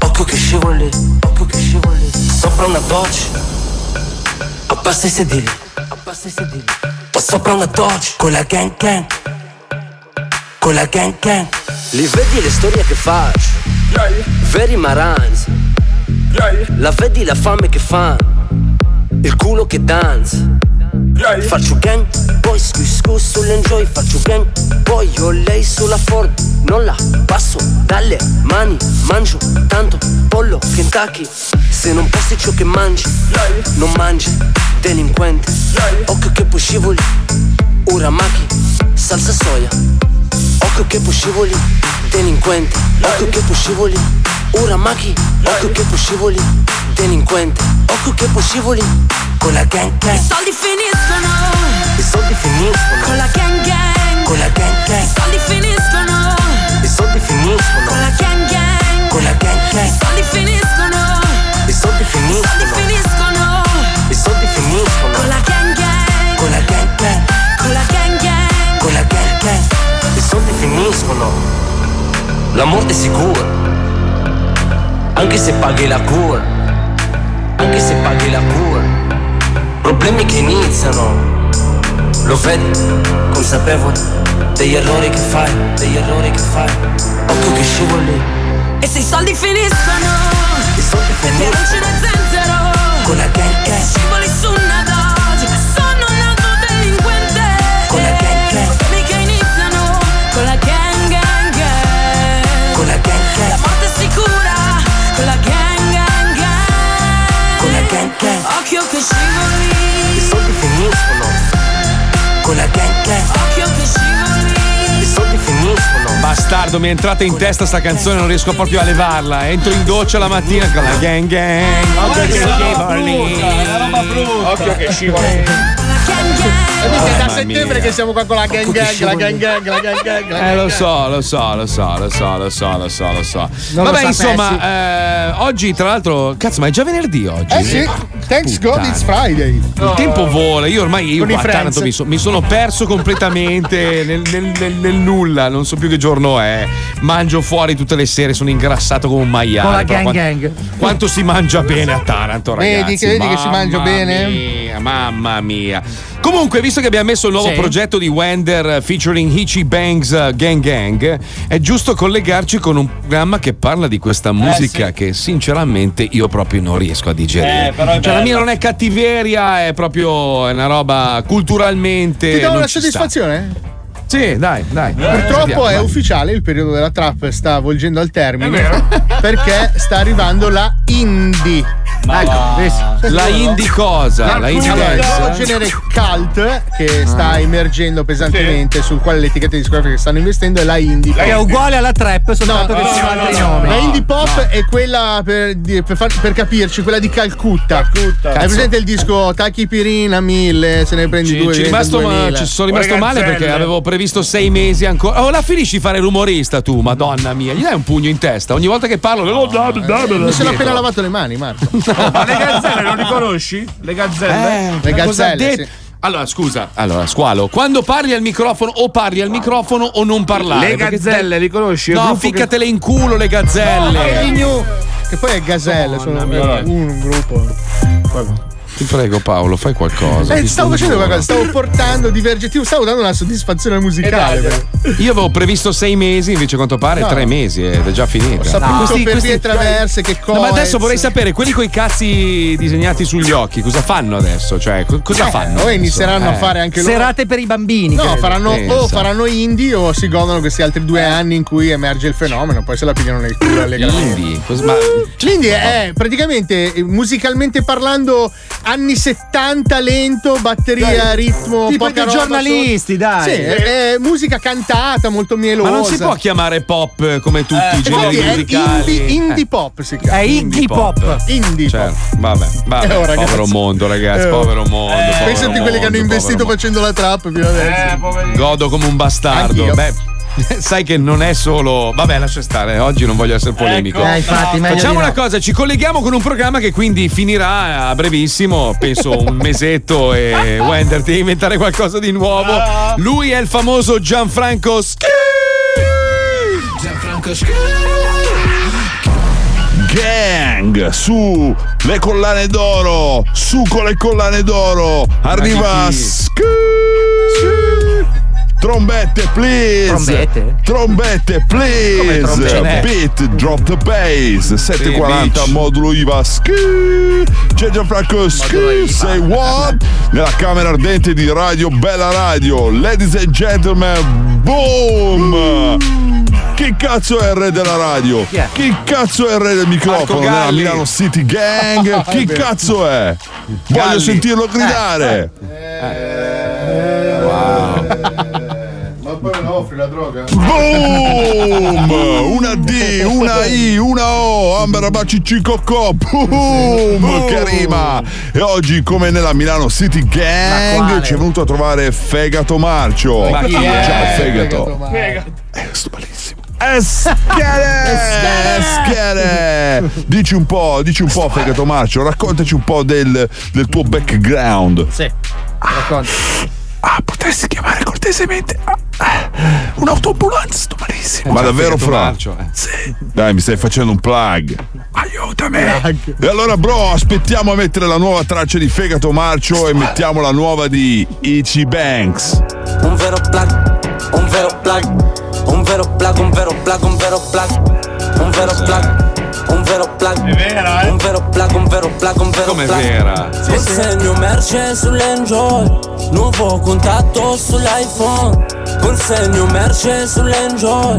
Occhio che scivoli, occhio che scivoli. Sopra una doccia, abbassa i sedili, abbassa i sedili. O sopra una doccia, con la gang gang, con la gang gang. Li vedi le storie che faccio, veri maranzi. La vedi la fame che fa, il culo che danza. Faccio gang, poi scus sull'enjoy Faccio gang, poi ho lei sulla Ford. Non la passo dalle mani Mangio tanto pollo Kentucky. Se non posti ciò che mangi Non mangi, delinquente. Occhio che poi scivoli Uramaki, salsa soia. Occhio che poi scivoli Delinquente. Occhio che poi scivoli Uramaki Occhio che poi scivoli Delinquente Occhio che poi scivoli Con la gang gang I soldi finiscono i soldi finiscono con la gang gang. con la gang gang. I soldi finiscono I soldi finiscono con la gang gang. con la gang I gang. soldi finiscono. I soldi I soldi finiscono finiscono I soldi finiscono con la gang gang. con la gang gang. Con la gang gang. Con la gang gang. I soldi finiscono. La morte è sicura. Anche se paghi la cura. Anche se paghi la cura. Problemi che iniziano. Lo vedi, consapevole degli errori che fai, degli errori che fai. Occhio che scivoli, E se i soldi finiscono i soldi e non ce finiscono. n'è zenzero. Con la gang E se scivoli su la gang gang gang. Con la gang gang. Occhio che scivoli. I soldi finiscono. Con la gang gang. Occhio che scivoli. I soldi finiscono. Bastardo, mi è entrata in testa sta canzone, non riesco proprio a levarla. Entro in doccia la mattina con la gang gang. Occhio che scivoli. è una roba brutta. Occhio che scivoli. Gang gang. è da Mamma settembre che siamo qua con la gang gang, la gang gang, la gang gang. la Eh, lo so, lo so, lo so, lo so, lo so, lo so, lo so. Vabbè, insomma, eh, oggi tra l'altro, cazzo, ma è già venerdì oggi. Eh sì, thanks God it's Friday. Il tempo vola, io ormai io a. Taranto mi, so- mi sono perso completamente nel, nel- nel- nel nulla, non so più che giorno è. Mangio fuori tutte le sere, sono ingrassato come un maiale. Con la gang gang. Quanto si mangia bene a Taranto, ragazzi. Vedi che- vedi che si mangia Mamma bene? Mia, mamma mia. Comunque, visto che abbiamo messo il nuovo Sì. progetto di Wender eh, featuring Hitchy Bangs eh, Gang Gang, è giusto collegarci con un programma che parla di questa musica che sinceramente io proprio non riesco a digerire. Eh, cioè, la mia non è cattiveria, è proprio una roba culturalmente. Ti do non una soddisfazione? Sì, dai, dai. Purtroppo Sentiamo, è vai. ufficiale, il periodo della trap sta volgendo al termine perché sta arrivando la indie. Ecco, La indie cosa? La indie il dance? nuovo genere cult che sta emergendo pesantemente sul quale le etichette discografiche stanno investendo è la indie Che è pop. uguale alla trap, soltanto che ci sono altri nomi. La indie pop è quella per, per far- per capirci, quella di Calcutta. Hai presente il disco Tacchi Pirina 1000, se ne prendi Ci, due ci rimasto, ma- 2000. ci sono rimasto male perché avevo previsto sei mesi ancora. Oh, la finisci di fare rumorista tu, madonna mia. Gli dai un pugno in testa. Ogni volta che parlo. Oh, dammi, dammi, Mi sono appena lavato le mani, Marco. Ma le gazzelle non li conosci? Le gazzelle? Eh, Le gazzelle, sì. Allora, scusa, allora, squalo, quando parli al microfono o parli al microfono o non parlare? Le gazzelle, te- li conosci? No, gruppo che- ficcatele in culo le gazzelle. Ignu, Che poi è Gazelle, sono un gruppo. Guarda. Ti prego, Paolo, fai qualcosa. Eh, stavo facendo qualcosa, stavo portando divergentivo, stavo dando una soddisfazione musicale. però. Io avevo previsto sei mesi, invece a quanto pare No. tre mesi ed è già finita. Ho saputo per vie traverse che cosa. No, ma adesso vorrei sapere, quelli con i cazzi disegnati sugli occhi, cosa fanno adesso? Cioè, co- cosa Eh, fanno? adesso? inizieranno a Eh. fare anche loro. Serate per i bambini. No, credo. faranno o faranno indie o si godono questi altri due anni in cui emerge il fenomeno, poi se la pigliano nel culo allegramente. Indie? Cosa- ma- L'indie è praticamente eh, musicalmente parlando anni 70 lento, batteria, ritmo, Tipo poca giornalisti, sotto. dai. Sì, è, è musica cantata, molto mielosa. Ma non si può chiamare pop eh, come tutti i generi musicali. indie, indie Eh. pop si chiama. È Iggy Pop. Indie Certo, pop. vabbè, vabbè. Eh, oh, ragazzi. povero mondo, ragazzi, Eh, oh. povero mondo. povero Pensate a quelli che hanno mondo, investito facendo la trap fino adesso. mondo. Godo come un bastardo. Anch'io. Beh, sai che non è solo. Vabbè, lascia stare, oggi non voglio essere polemico. Eh, infatti, meglio Facciamo una no. cosa, ci colleghiamo con un programma che quindi finirà a brevissimo, penso un mesetto e Wender ti devi inventare qualcosa di nuovo. Lui è il famoso Gianfranco Sch- Gianfranco Gang su le collane d'oro, su con le collane d'oro, arriva Sk- Trombette, please! Trombette? Trombette, please! trombette? Beat, drop the bass! 740 bitch. modulo IVA. Sk- C'è Gianfranco Sk- Say what? Nella camera ardente di Radio Bella Radio. Ladies and gentlemen, boom! Chi cazzo è il re della radio? Chi cazzo è il re del microfono Galli. Milano City Gang? Chi cazzo è? Voglio Galli. sentirlo gridare. Ma poi me la offri la droga? Boom! Una D, una I, una O, Amber Abacici Cocco. Boom! Che rima! E oggi, come nella Milano City Gang, ci è venuto a trovare Fegato Marcio. Ma chi è? Ciao, Fegato. Fegato, Eh, sto malissimo. Eschere! Eschere! Dici un po', dici un po', Fegato Marcio, raccontaci un po' del, del tuo background. Sì. Racconta. Ah, potresti chiamare cortesemente ah, ah, un'autoambulanza, sto malissimo. Ma davvero, Fegato Fra? Marcio, eh. Sì. Dai, mi stai facendo un plug. Aiutami. E allora, bro, aspettiamo a mettere la nuova traccia di Fegato Marcio e mettiamo la nuova di Ichi Banks. Un vero plug, un vero plug, un vero plug, un vero plug, un vero plug, un vero plug, un vero plug, È vera, eh? un vero plug, un vero plug, un vero Come plug. vera? Consegno merce sull'enjoy, nuovo contatto sull'iPhone. Consegno merce sull'enjoy,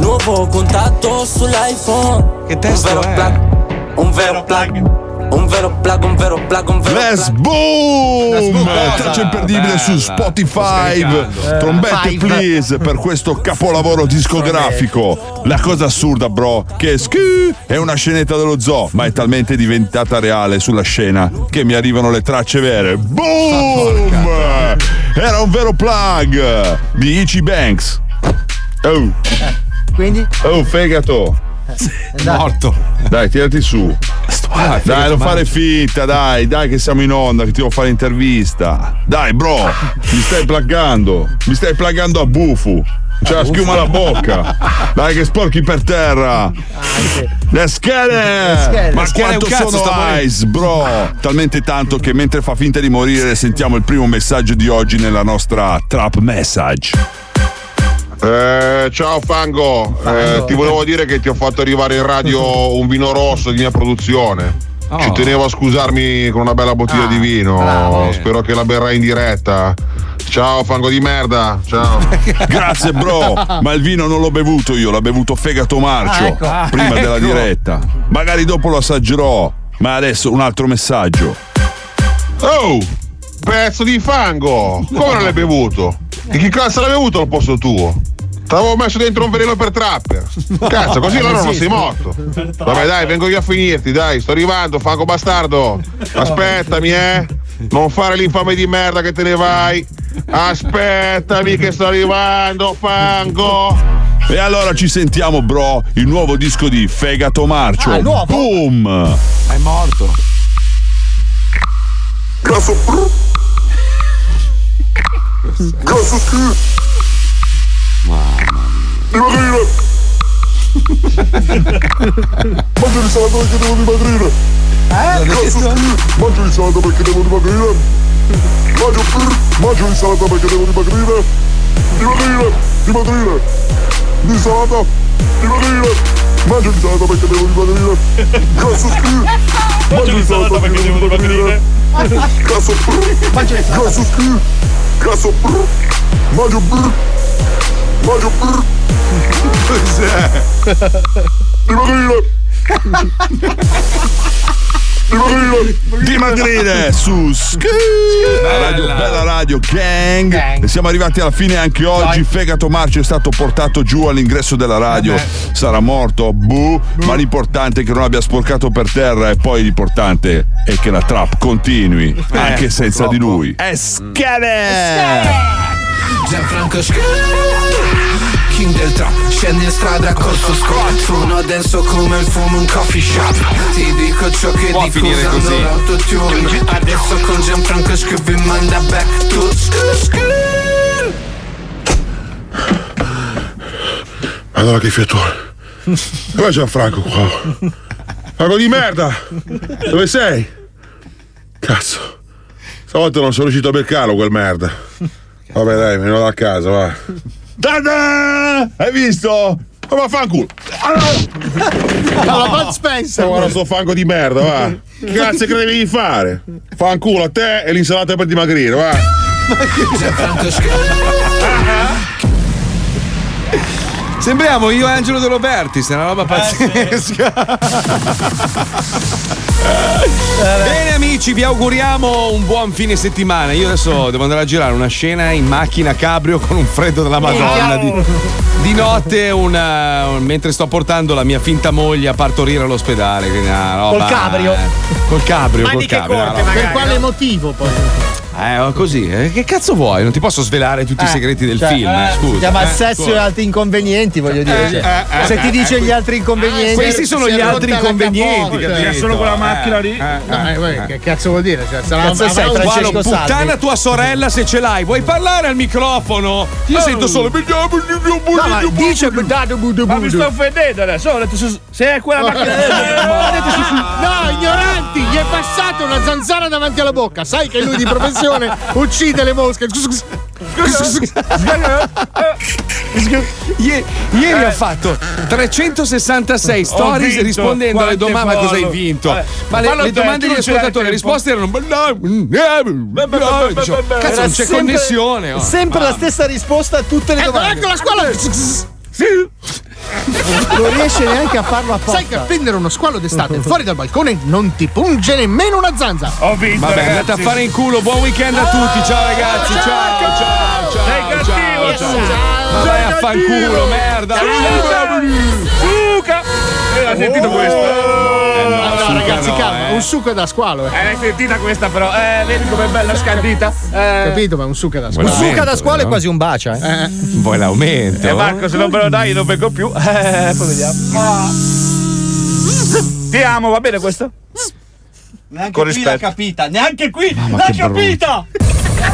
nuovo contatto sull'iPhone. Che testo un vero è? plug, un vero plug, un vero plug, un vero plug, un vero Let's boom! cosa? Traccia imperdibile Bella. su Spotify. Scaricando. Trombette Five. please per questo capolavoro discografico. La cosa assurda, bro, che Ski è una scenetta dello zoo, ma è talmente diventata reale sulla scena che mi arrivano le tracce vere. Boom! Era un vero plug di Ichi Banks. Oh, Quindi? oh, fegato. Morto. Dai, tirati su. Ah, Dai, non fare finta, dai, dai che siamo in onda, che ti devo fare intervista. Dai, bro, mi stai plaggando. Mi stai plaggando a bufu. C'è la schiuma alla bocca. Dai che sporchi per terra. Le schede! Ma quanto sono sta morendo. ice, bro! Talmente tanto che mentre fa finta di morire sentiamo il primo messaggio di oggi nella nostra trap message. Eh, ciao Fango, Eh, ti volevo dire che ti ho fatto arrivare in radio un vino rosso di mia produzione. Oh. Ci tenevo a scusarmi con una bella bottiglia di vino. bravo. Spero che la berrai in diretta. Ciao Fango di merda, ciao. Grazie, bro. Ma il vino non l'ho bevuto io, l'ha bevuto Fegato Marcio Ah, ecco. Ah, prima della ecco. diretta. Magari dopo lo assaggerò. Ma adesso un altro messaggio. Oh, pezzo di fango! Come l'hai bevuto? E chi cazzo l'ha bevuto al posto tuo? T'avevo messo dentro un veleno per trapper. Cazzo, così allora non sei morto. Vabbè, dai, vengo io a finirti, dai, sto arrivando, fango bastardo. Aspettami, eh. Non fare l'infame di merda che te ne vai. Aspettami che sto arrivando, fango. E allora ci sentiamo, bro, il nuovo disco di Fegato Marcio. Ah, nuovo? Boom! È morto. Cazzo, Cazzo schifo! Dimagrire! Mangio l'insalata perché devo dimagrire! Eh? Cazzo schifo! Mangio l'insalata perché devo dimagrire! Mangio, mangio l'insalata perché devo dimagrire! Dimagrire! Dimagrire! L'insalata! Dimagrire! Mangio l'insalata perché devo dimagrire! Cazzo schifo! Mangio l'insalata perché devo dimagrire! Cazzo Cazzo Cazzo Mangio Mangio Cos'è? Dimagrire! Dimagrire! Dimagrire su Sk- la radio, bella radio gang. E siamo arrivati alla fine anche oggi. Fegato Marcio è stato portato giù all'ingresso della radio. Sarà morto, buh. Ma l'importante è che non abbia sporcato per terra. E poi l'importante è che la trap continui anche senza di lui. È schede! Gianfranco King del trap Scendi in strada col suo squad Suono denso come il fumo in coffee shop Ti dico ciò che Può dico usando l'autotune Adesso con Gianfranco vi manda back to school Allora che fiatone. Dov'è Gianfranco qua? Fango di merda! Dove sei? Cazzo. Stavolta non sono riuscito a beccarlo quel merda. Vabbè dai, me ne vado a casa, va. Tada! Hai visto? Ma vaffanculo! Alla Bud Spencer. Guarda sto fango di merda, va. Che cazzo credevi di fare? Fanculo a te e l'insalata per dimagrire, va. Sembriamo io e Angelo De Roberti, è una roba pazzesca. Bene amici, vi auguriamo un buon fine settimana. Io adesso devo andare a girare una scena in macchina cabrio con un freddo della Madonna. Di, di notte, una- un- mentre sto portando la mia finta moglie a partorire all'ospedale. roba- Col cabrio? eh, Col cabrio, col Maniche cabrio. una corte, Per quale motivo poi? Eh, oh, così. eh, Che cazzo vuoi? Non ti posso svelare tutti i Eh, segreti del cioè, film, eh, eh, scusa. Si chiama eh, sesso e altri inconvenienti, voglio dire. Eh, cioè, eh, eh, se ti eh, dice eh, gli altri inconvenienti. Questi sono gli altri inconvenienti, capito? solo quella macchina lì. Eh, eh, che cazzo vuol dire? Cioè, sarà Cazzo sei, un- Francesco Salvi. puttana tua sorella se ce l'hai. Vuoi parlare al microfono? Io Oh. sento solo. No, ma dice Ma mi sto offendendo adesso. Ho detto se, se è quella macchina No, ignoranti, gli è passata una zanzara davanti alla bocca. Sai che lui di professione uccide le mosche. Ie- ieri ha fatto 366 stories vinto, rispondendo alle domande. Ma cosa hai vinto? Eh, Ma le, le domande degli ascoltatori, le risposte erano. Cazzo, non c'è connessione. Sempre la stessa risposta a tutte le Ecco, domande. ecco la scuola. Non riesce neanche a farlo apposta. Sai che appendere uno squalo d'estate fuori dal balcone non ti punge nemmeno una zanza. Ho vinto. Vabbè, ragazzi. andate a fare in culo. Buon weekend a tutti. Ciao ragazzi. Ciao, ciao, ciao. Sei ciao. cattivo, Ma vai a fanculo, merda! Suca! Eh, hai sentito questo? No, ragazzi, calma, un succo da squalo. Eh. Eh, l'hai sentita questa però? Eh, vedi com'è bella scandita? Eh. Capito, ma un succo da Un squalo. succa da scuola è quasi un bacio, eh. Vuoi l'aumento? E Marco, se non me lo dai, io non vengo più. Eh, poi vediamo. Ti amo, va bene questo? Neanche Con qui l'ha rispetto. capita, neanche qui Mamma, l'ha capita!